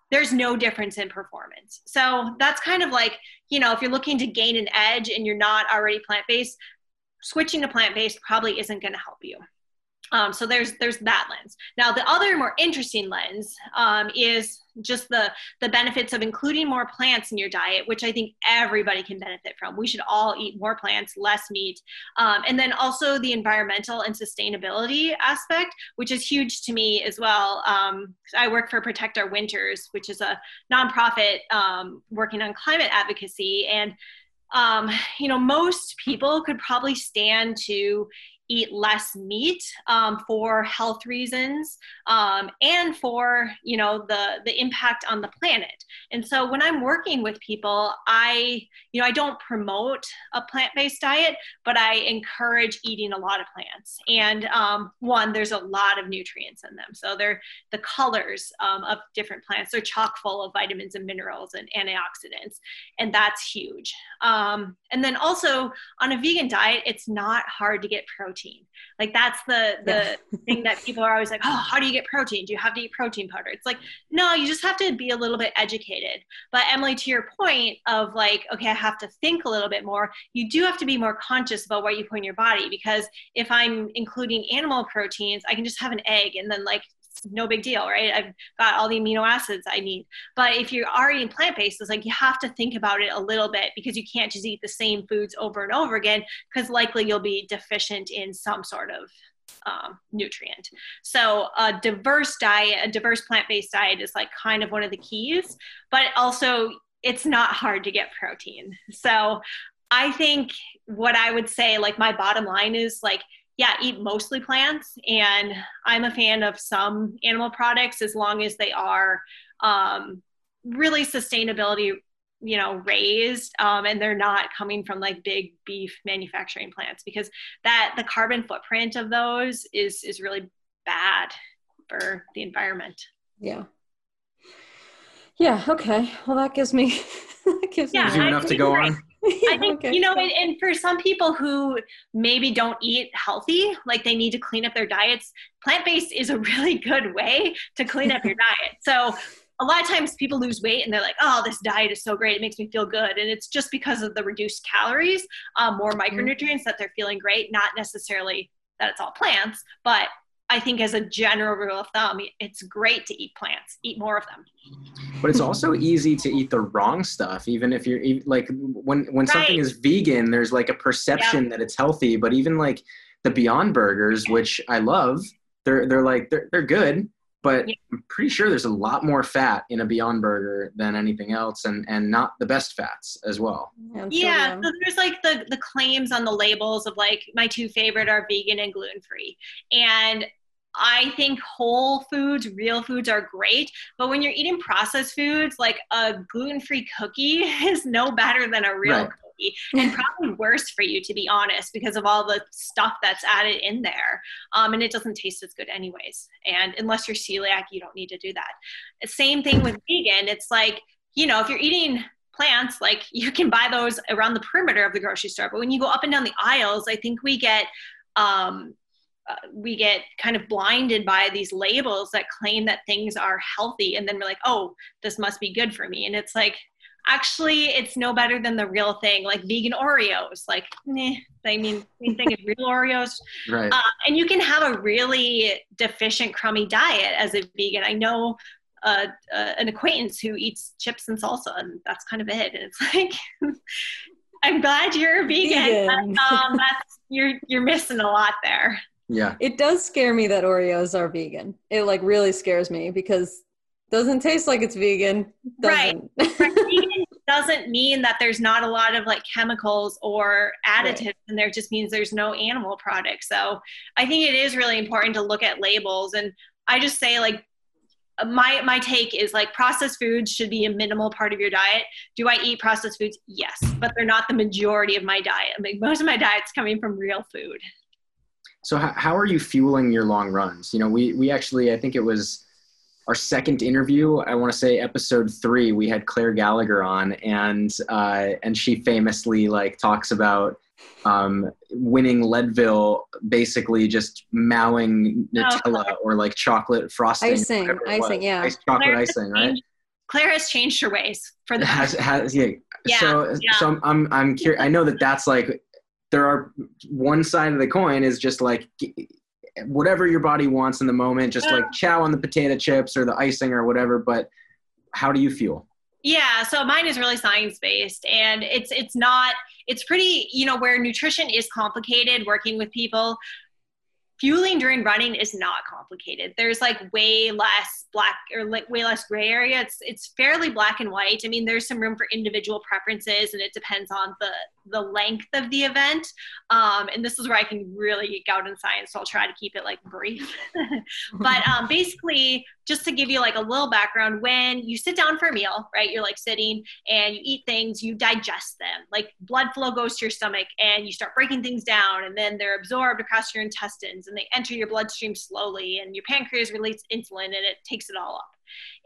there's no difference in performance. So that's kind of like, you know, if you're looking to gain an edge and you're not already plant based, switching to plant based probably isn't going to help you. Um, so there's there's that lens. Now the other more interesting lens um, is just the the benefits of including more plants in your diet, which I think everybody can benefit from. We should all eat more plants, less meat, um, and then also the environmental and sustainability aspect, which is huge to me as well. Um, I work for Protect Our Winters, which is a nonprofit um, working on climate advocacy and um, you know, most people could probably stand to eat less meat um, for health reasons um, and for you know the the impact on the planet. And so when i'm working with people i you know i don't promote a plant-based diet but i encourage eating a lot of plants. And um, one there's a lot of nutrients in them. So they're the colors um, of different plants. They're chock full of vitamins and minerals and antioxidants and that's huge. Um, and then also on a vegan diet it's not hard to get protein protein. Like that's the the yeah. thing that people are always like, oh, how do you get protein? Do you have to eat protein powder? It's like, no, you just have to be a little bit educated. But Emily, to your point of like, okay, I have to think a little bit more. You do have to be more conscious about what you put in your body because if I'm including animal proteins, I can just have an egg and then like no big deal, right? I've got all the amino acids I need. But if you are eating plant based, it's like you have to think about it a little bit because you can't just eat the same foods over and over again because likely you'll be deficient in some sort of um, nutrient. So a diverse diet, a diverse plant based diet is like kind of one of the keys, but also it's not hard to get protein. So I think what I would say, like my bottom line is like, yeah, eat mostly plants. And I'm a fan of some animal products as long as they are um, really sustainability you know raised um, and they're not coming from like big beef manufacturing plants because that the carbon footprint of those is is really bad for the environment. Yeah. Yeah okay. Well that gives me that gives yeah, me enough to go on I think okay. you know, and, and, for some people who maybe don't eat healthy, like they need to clean up their diets, plant based is a really good way to clean up your diet. So a lot of times people lose weight and they're like, "Oh, this diet is so great; it makes me feel good," and it's just because of the reduced calories, um, more mm-hmm. micronutrients that they're feeling great, not necessarily that it's all plants, but I think as a general rule of thumb, it's great to eat plants. Eat more of them. But it's also easy to eat the wrong stuff, even if you're like when when right. something is vegan, there's like a perception yep. that it's healthy. But even like the Beyond Burgers, which I love, they're they're like they're they're good, but yeah. I'm pretty sure there's a lot more fat in a Beyond Burger than anything else, and and not the best fats as well. Yeah, yeah so there's like the the claims on the labels of like my two favorite are vegan and gluten free, and I think whole foods, real foods are great, but when you're eating processed foods, like a gluten-free cookie is no better than a real right. cookie, and probably worse for you to be honest, because of all the stuff that's added in there, um, and it doesn't taste as good anyways. And unless you're celiac, you don't need to do that. Same thing with vegan. It's like you know if you're eating plants, like you can buy those around the perimeter of the grocery store, but when you go up and down the aisles, I think we get um, uh, we get kind of blinded by these labels that claim that things are healthy and then we're like oh this must be good for me. And it's like actually it's no better than the real thing like vegan oreos like nah, i mean same thing as real oreos. Right. Uh, and you can have a really deficient crummy diet as a vegan. I know uh, uh, an acquaintance who eats chips and salsa and that's kind of it. And it's like i'm glad you're a vegan, vegan. But, um, that's you're you're missing a lot there yeah. It does scare me that Oreos are vegan. It like really scares me because doesn't taste like it's vegan. Doesn't. Right. vegan doesn't mean that there's not a lot of like chemicals or additives right. and there just means there's no animal product. So I think it is really important to look at labels and I just say like my my take is like processed foods should be a minimal part of your diet. Do I eat processed foods? Yes, but they're not the majority of my diet. Like most of my diet's coming from real food. So how, how are you fueling your long runs? You know, we we actually I think it was our second interview. I want to say episode three. We had Clare Gallagher on, and uh, and she famously like talks about um, winning Leadville, basically just mowing Nutella oh. or like chocolate frosting. Icing, icing, yeah. Ice chocolate Clare icing, right? Changed, Clare has changed her ways for the Has, has, yeah. yeah. So, yeah. so I'm, I'm, I'm curious. I know that that's like, there are one side of the coin is just like whatever your body wants in the moment, just like chow on the potato chips or the icing or whatever. But how do you feel? Yeah, so mine is really science based and it's it's not it's pretty, you know, where nutrition is complicated working with people fueling during running is not complicated. There's like way less black or like way less gray area. It's it's fairly black and white. I mean, there's some room for individual preferences, and it depends on the the length of the event. Um, and this is where I can really geek out in science, so I'll try to keep it like brief. but um, basically, just to give you like a little background, when you sit down for a meal, right, you're like sitting and you eat things, you digest them. Like blood flow goes to your stomach, and you start breaking things down, and then they're absorbed across your intestines, and they enter your bloodstream slowly, and your pancreas releases insulin, and it takes it all up.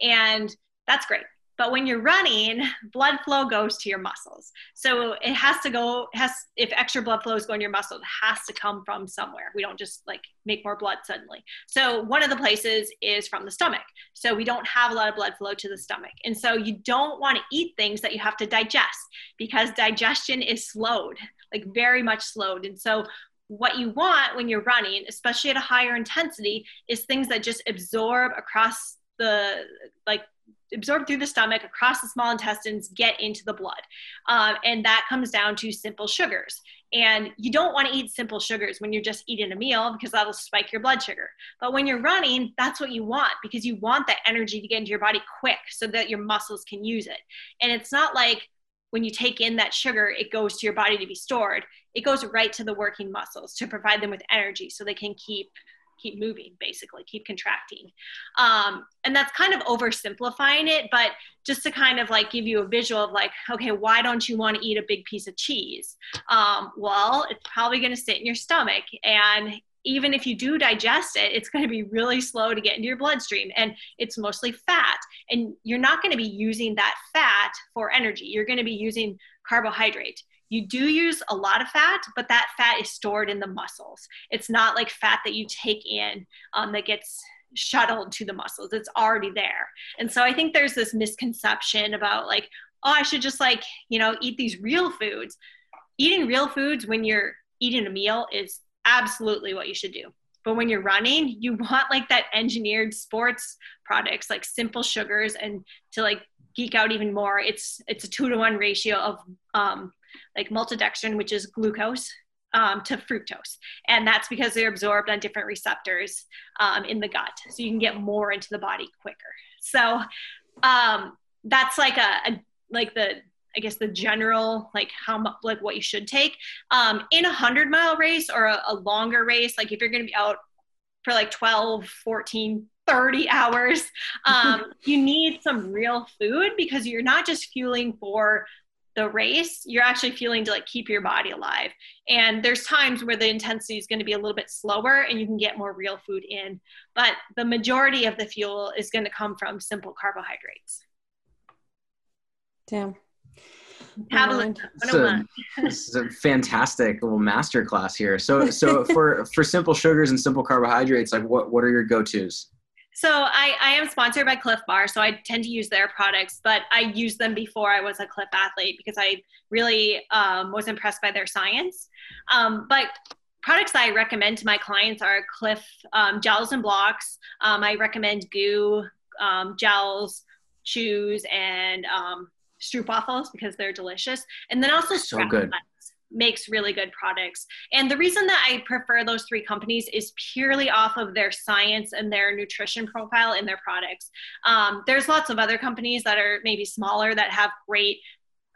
And that's great. But when you're running, blood flow goes to your muscles. So it has to go, has if extra blood flow is going to your muscle, it has to come from somewhere. We don't just like make more blood suddenly. So one of the places is from the stomach. So we don't have a lot of blood flow to the stomach. And so you don't want to eat things that you have to digest because digestion is slowed, like very much slowed. And so what you want when you're running, especially at a higher intensity, is things that just absorb across the like absorb through the stomach across the small intestines get into the blood. Um, and that comes down to simple sugars. And you don't want to eat simple sugars when you're just eating a meal because that'll spike your blood sugar. But when you're running that's what you want because you want that energy to get into your body quick so that your muscles can use it. And it's not like when you take in that sugar it goes to your body to be stored. It goes right to the working muscles to provide them with energy so they can keep keep moving basically keep contracting um, and that's kind of oversimplifying it but just to kind of like give you a visual of like okay why don't you want to eat a big piece of cheese um, well it's probably going to sit in your stomach and even if you do digest it, it's going to be really slow to get into your bloodstream and it's mostly fat. And you're not going to be using that fat for energy. You're going to be using carbohydrate. You do use a lot of fat, but that fat is stored in the muscles. It's not like fat that you take in um, that gets shuttled to the muscles. It's already there. And so I think there's this misconception about like, oh, I should just like, you know, eat these real foods. Eating real foods when you're eating a meal is absolutely what you should do. But when you're running, you want like that engineered sports products, like simple sugars, and to like geek out even more, it's it's a two to one ratio of um, like maltodextrin, which is glucose, um, to fructose. And that's because they're absorbed on different receptors um, in the gut. So you can get more into the body quicker. So um, that's like a, a, like the, I guess the general, like how much, like what you should take um, in a hundred mile race or a, a longer race. Like if you're going to be out for like 12, 14, 30 hours, um, you need some real food because you're not just fueling for the race, you're actually feeling to like keep your body alive. And there's times where the intensity is going to be a little bit slower and you can get more real food in. But the majority of the fuel is going to come from simple carbohydrates. Damn. Tablet this is a fantastic little master class here. So, so for for simple sugars and simple carbohydrates, like what what are your go tos? So I, I am sponsored by Clif Bar, so I tend to use their products, but I used them before I was a Clif athlete because I really um, was impressed by their science. Um, but products that I recommend to my clients are Clif um, gels and blocks. Um, I recommend GU, um, gels, chews, and um, stroopwafels because they're delicious. And then also so good makes really good products. And the reason that I prefer those three companies is purely off of their science and their nutrition profile in their products. Um, there's lots of other companies that are maybe smaller that have great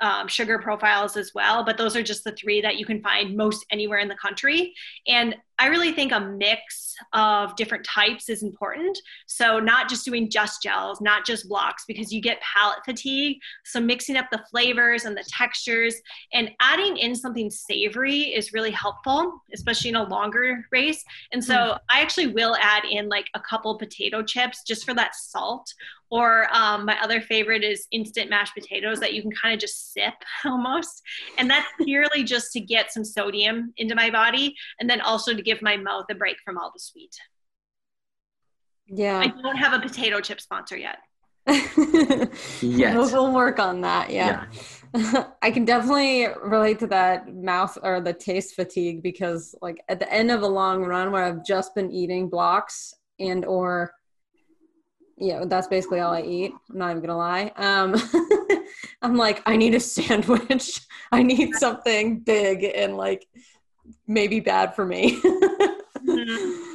um, sugar profiles as well, but those are just the three that you can find most anywhere in the country. And I really think a mix of different types is important. So, not just doing just gels, not just blocks, because you get palate fatigue. So, mixing up the flavors and the textures and adding in something savory is really helpful, especially in a longer race. And so, mm. I actually will add in like a couple potato chips just for that salt or um, my other favorite is instant mashed potatoes that you can kind of just sip almost. And that's purely just to get some sodium into my body and then also to give my mouth a break from all the sweet. Yeah. I don't have a potato chip sponsor yet. yes. We'll, we'll work on that. Yeah. yeah. I can definitely relate to that mouth or the taste fatigue because like at the end of a long run where I've just been eating blocks and or yeah, that's basically all I eat. I'm not even gonna lie. Um, I'm like, I need a sandwich. I need something big and like maybe bad for me.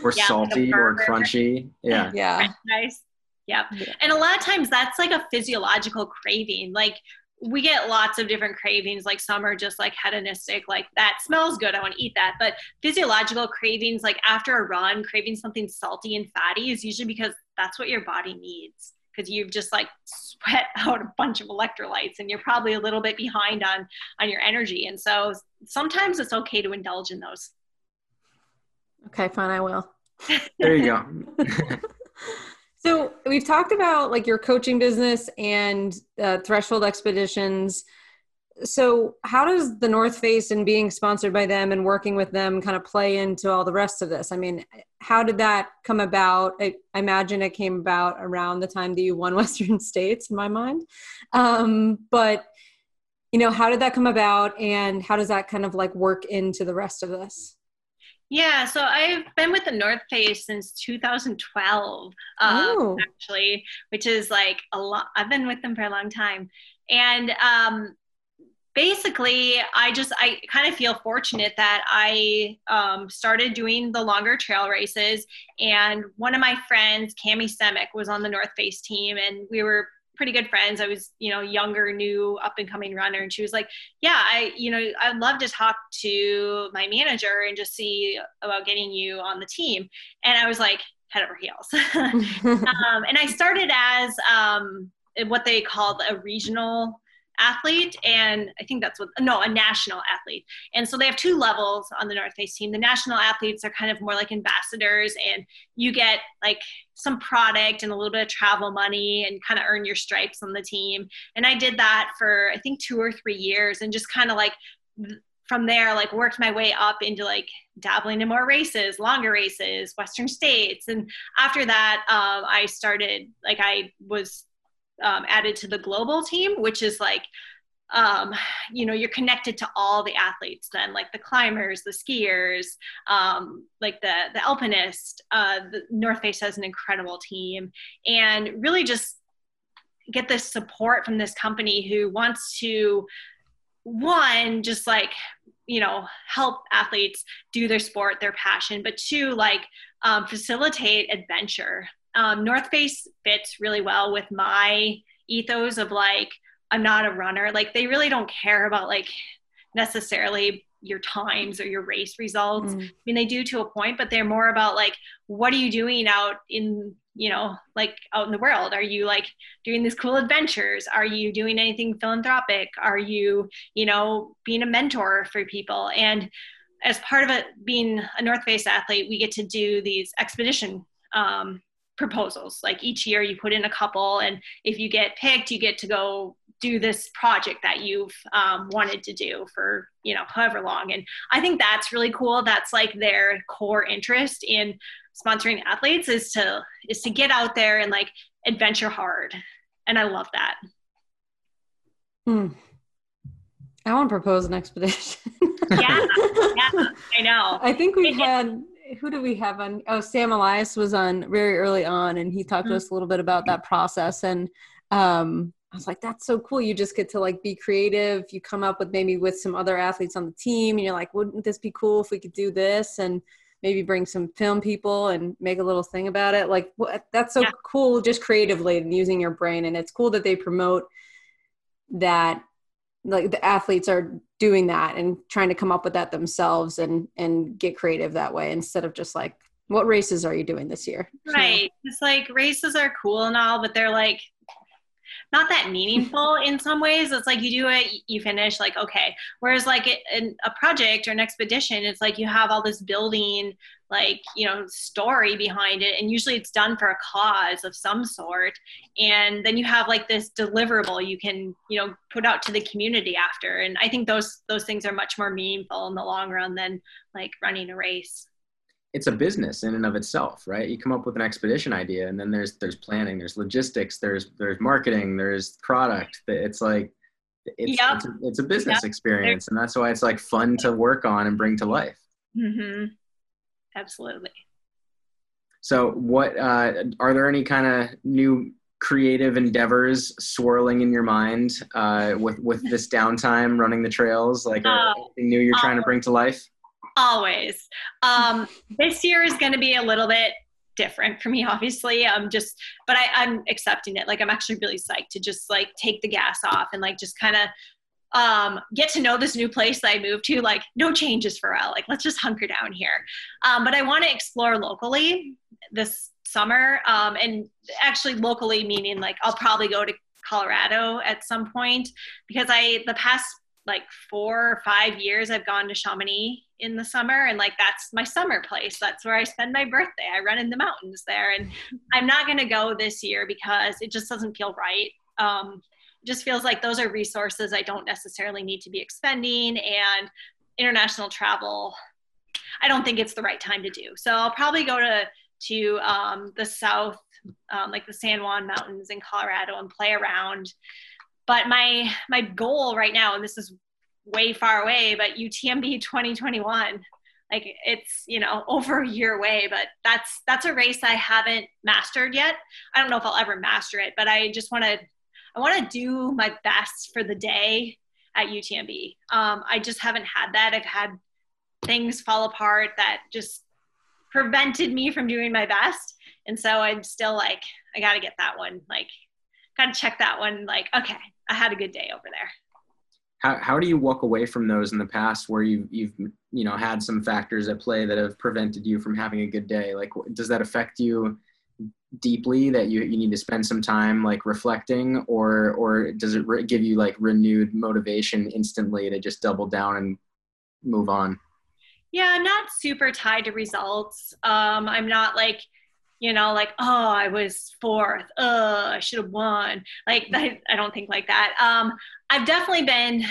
Or yeah, salty like or crunchy. Yeah. Yeah. Nice. Yep. Yeah. And a lot of times that's like a physiological craving. Like we get lots of different cravings like some are just like hedonistic like that smells good i want to eat that but physiological cravings like after a run craving something salty and fatty is usually because that's what your body needs because you've just like sweat out a bunch of electrolytes and you're probably a little bit behind on on your energy and so sometimes it's okay to indulge in those okay fine i will there you go So we've talked about like your coaching business and uh, Threshold Expeditions. So how does the North Face and being sponsored by them and working with them kind of play into all the rest of this? I mean, how did that come about? I, I imagine it came about around the time that you won Western States, in my mind. Um, but you know, how did that come about, and how does that kind of like work into the rest of this? Yeah, so I've been with the North Face since 2012, um, actually, which is like a lot. I've been with them for a long time, and um, basically, I just I kind of feel fortunate that I um, started doing the longer trail races, and one of my friends, Kami Semick, was on the North Face team, and we were pretty good friends. I was, you know, younger, new, up and coming runner. And she was like, Yeah, I, you know, I'd love to talk to my manager and just see about getting you on the team. And I was like, head over heels. um, and I started as um, what they called a regional athlete and i think that's what no a national athlete. And so they have two levels on the north face team. The national athletes are kind of more like ambassadors and you get like some product and a little bit of travel money and kind of earn your stripes on the team. And i did that for i think two or three years and just kind of like from there like worked my way up into like dabbling in more races longer races western states. And after that um, i started like i was um, added to the global team, which is like, um, you know, you're connected to all the athletes then, like the climbers, the skiers, um, like the the alpinist. Uh, the North Face has an incredible team, and really just get this support from this company who wants to one just like you know help athletes do their sport their passion but two like um, facilitate adventure um, North Face fits really well with my ethos of like, I'm not a runner. Like, they really don't care about like necessarily your times or your race results. Mm. I mean, they do to a point, but they're more about like, what are you doing out in, you know, like out in the world? Are you like doing these cool adventures? Are you doing anything philanthropic? Are you, you know, being a mentor for people? And as part of it being a North Face athlete, we get to do these expedition um, proposals. Like each year you put in a couple, and if you get picked, you get to go do this project that you've um, wanted to do for you know however long. And I think that's really cool. That's like their core interest in sponsoring athletes is to is to get out there and like adventure hard. And I love that. Hmm. I want to propose an expedition. yeah, yeah, I know. I think we've had who do we have on? Oh, Sam Elias was on very early on, and he talked mm-hmm. to us a little bit about that process. And um, I was like, that's so cool. You just get to like be creative. You come up with maybe with some other athletes on the team, and you're like, wouldn't this be cool if we could do this? And maybe bring some film people and make a little thing about it. Like what, that's so yeah. cool, just creatively and using your brain. And it's cool that they promote that like the athletes are doing that and trying to come up with that themselves and and get creative that way instead of just like what races are you doing this year right it's like races are cool and all but they're like not that meaningful in some ways. It's like you do it, you finish, like, okay. Whereas, like, in a project or an expedition, it's like you have all this building, like, you know, story behind it. And usually it's done for a cause of some sort. And then you have like this deliverable you can, you know, put out to the community after. And I think those, those things are much more meaningful in the long run than like running a race it's a business in and of itself, right? You come up with an expedition idea, and then there's there's planning, there's logistics, there's there's marketing, there's product. It's like it's yep. it's, a, it's, a, business yep. experience, and that's why it's like fun to work on and bring to life. Mm-hmm. Absolutely. So, what uh, are there any kind of new creative endeavors swirling in your mind uh, with with this downtime running the trails? Like uh, anything new you're trying to bring to life? always. Um, this year is going to be a little bit different for me, obviously. I'm just, but I, I'm accepting it. Like, I'm actually really psyched to just like take the gas off and like just kind of um, get to know this new place that I moved to. Like, no changes for Elle. Like, let's just hunker down here. Um, but I want to explore locally this summer. Um, and actually, locally meaning like I'll probably go to Colorado at some point because I, the past like four or five years I've gone to Chamonix in the summer and like that's my summer place. That's where I spend my birthday. I run in the mountains there and I'm not to go this year because it just doesn't feel right. Um, just feels like those are resources I don't necessarily need to be expending and international travel. I don't think it's the right time to do. So I'll probably go to to um, the south, um, like the San Juan Mountains in Colorado, and play around but my my goal right now, and this is way far away, but UTMB 2021, like it's you know over a year away, but that's that's a race I haven't mastered yet. I don't know if I'll ever master it, but I just want to I want to do my best for the day at UTMB. Um, I just haven't had that. I've had things fall apart that just prevented me from doing my best. And so I'm still like, I got to get that one. Like, got to check that one. Like, okay, I had a good day over there. How, how do you walk away from those in the past where you've, you've you know had some factors at play that have prevented you from having a good day like does that affect you deeply that you, you need to spend some time like reflecting or or does it re- give you like renewed motivation instantly to just double down and move on yeah i'm not super tied to results um, i'm not like you know, like, oh, I was fourth. Oh, I should have won. Like, I, I don't think like that. Um, I've definitely been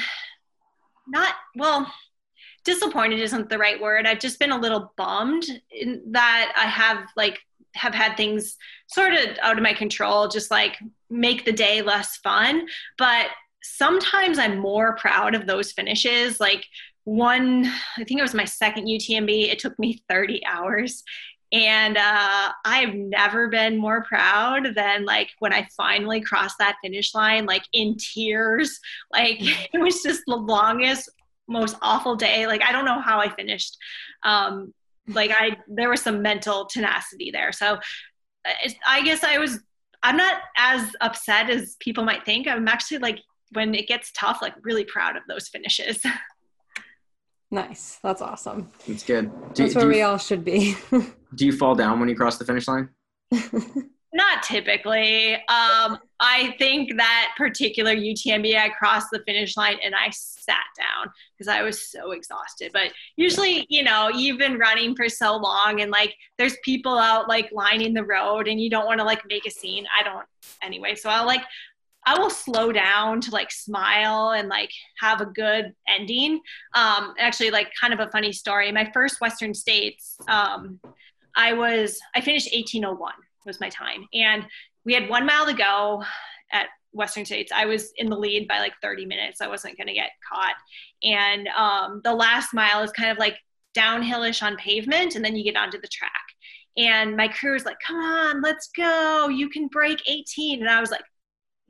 not, well, disappointed isn't the right word. I've just been a little bummed that I have like, have had things sort of out of my control, just like make the day less fun. But sometimes I'm more proud of those finishes. Like, one, I think it was my second UTMB. It took me 30 hours and uh, I've never been more proud than like when I finally crossed that finish line, like in tears. Like it was just the longest, most awful day. Like I don't know how I finished. Um, like I, there was some mental tenacity there. So I guess I was, I'm not as upset as people might think. I'm actually like, when it gets tough, like really proud of those finishes. Nice. That's awesome. That's good. Do, That's where we all should be. do you fall down when you cross the finish line? Not typically. Um, I think that particular UTMB, I crossed the finish line and I sat down because I was so exhausted. But usually, you know, you've been running for so long and like there's people out like lining the road and you don't want to like make a scene. I don't anyway. So I'll like I will slow down to like smile and like have a good ending. Um, actually, like kind of a funny story. My first Western States, um, I was I finished 1801 was my time, and we had one mile to go at Western States. I was in the lead by like 30 minutes. I wasn't going to get caught, and um, the last mile is kind of like downhillish on pavement, and then you get onto the track. And my crew was like, "Come on, let's go! You can break 18." And I was like,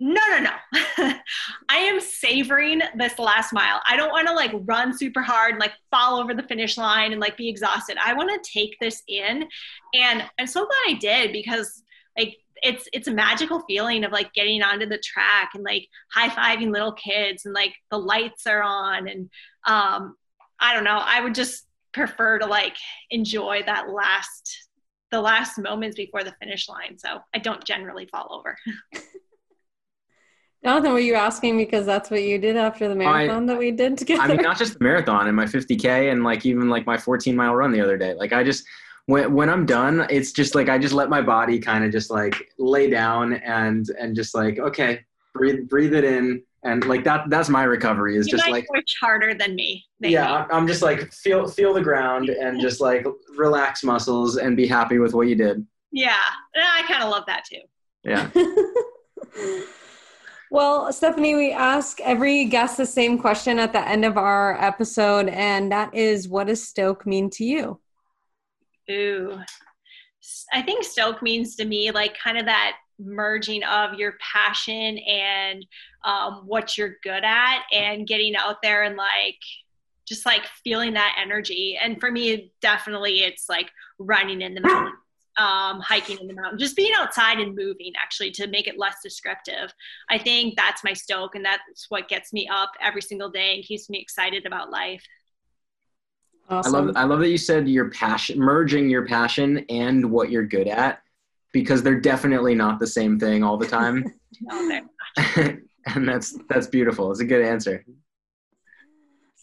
no, no, no. I am savoring this last mile. I don't want to like run super hard and like fall over the finish line and like be exhausted. I want to take this in. And I'm so glad I did because like it's it's a magical feeling of like getting onto the track and like high-fiving little kids and like the lights are on and um i don't know i would just prefer to like enjoy that last the last moments before the finish line so i don't generally fall over Jonathan, were you asking because that's what you did after the marathon I, that we did together? I mean, not just the marathon and my 50K and like even like my 14 mile run the other day. Like I just, when, when I'm done, it's just like I just let my body kind of just like lay down and and just like okay, breathe breathe it in and like that that's my recovery is you just like much harder than me. Yeah, I'm just like feel feel the ground and just like relax muscles and be happy with what you did. Yeah, I kind of love that too. Yeah. Well, Stephanie, we ask every guest the same question at the end of our episode, and that is what does Stoke mean to you? Ooh, I think Stoke means to me like kind of that merging of your passion and um, what you're good at and getting out there and like just like feeling that energy. And for me, definitely it's like running in the mountains, um, hiking in the mountain, just being outside and moving actually to make it less descriptive. I think that's my Stoke and that's what gets me up every single day and keeps me excited about life. Awesome. I love I love that you said your passion merging your passion and what you're good at because they're definitely not the same thing all the time. no, and that's that's beautiful. It's a good answer.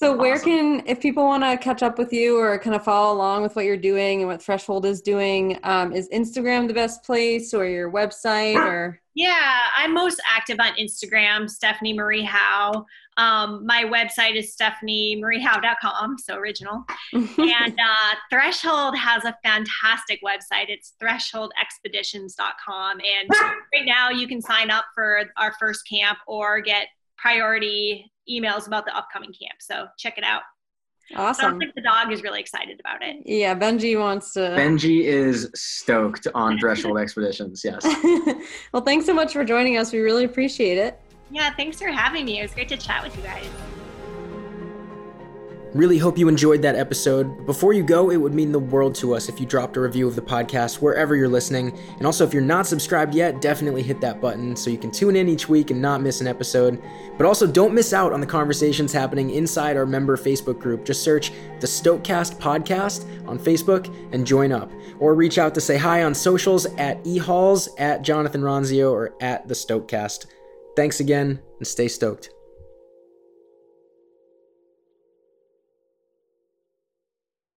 So where awesome. can if people want to catch up with you or kind of follow along with what you're doing and what Threshold is doing, um, is Instagram the best place or your website or? Yeah, I'm most active on Instagram, Stephanie Marie Howe. Um, my website is stephaniemariehowe.com, so original. and uh, Threshold has a fantastic website. It's thresholdexpeditions.com. And right now you can sign up for our first camp or get priority emails about the upcoming camp. So check it out. Awesome. think the dog is really excited about it. Yeah, Benji wants to. Benji is stoked on Threshold Expeditions. Yes. well, thanks so much for joining us. We really appreciate it. Yeah, thanks for having me. It was great to chat with you guys. Really hope you enjoyed that episode. Before you go, it would mean the world to us if you dropped a review of the podcast wherever you're listening. And also, if you're not subscribed yet, definitely hit that button so you can tune in each week and not miss an episode. But also, don't miss out on the conversations happening inside our member Facebook group. Just search the Stokecast Podcast on Facebook and join up. Or reach out to say hi on socials at ehalls, at Jonathan Ronzio, or at the Stokecast. Thanks again, and stay stoked.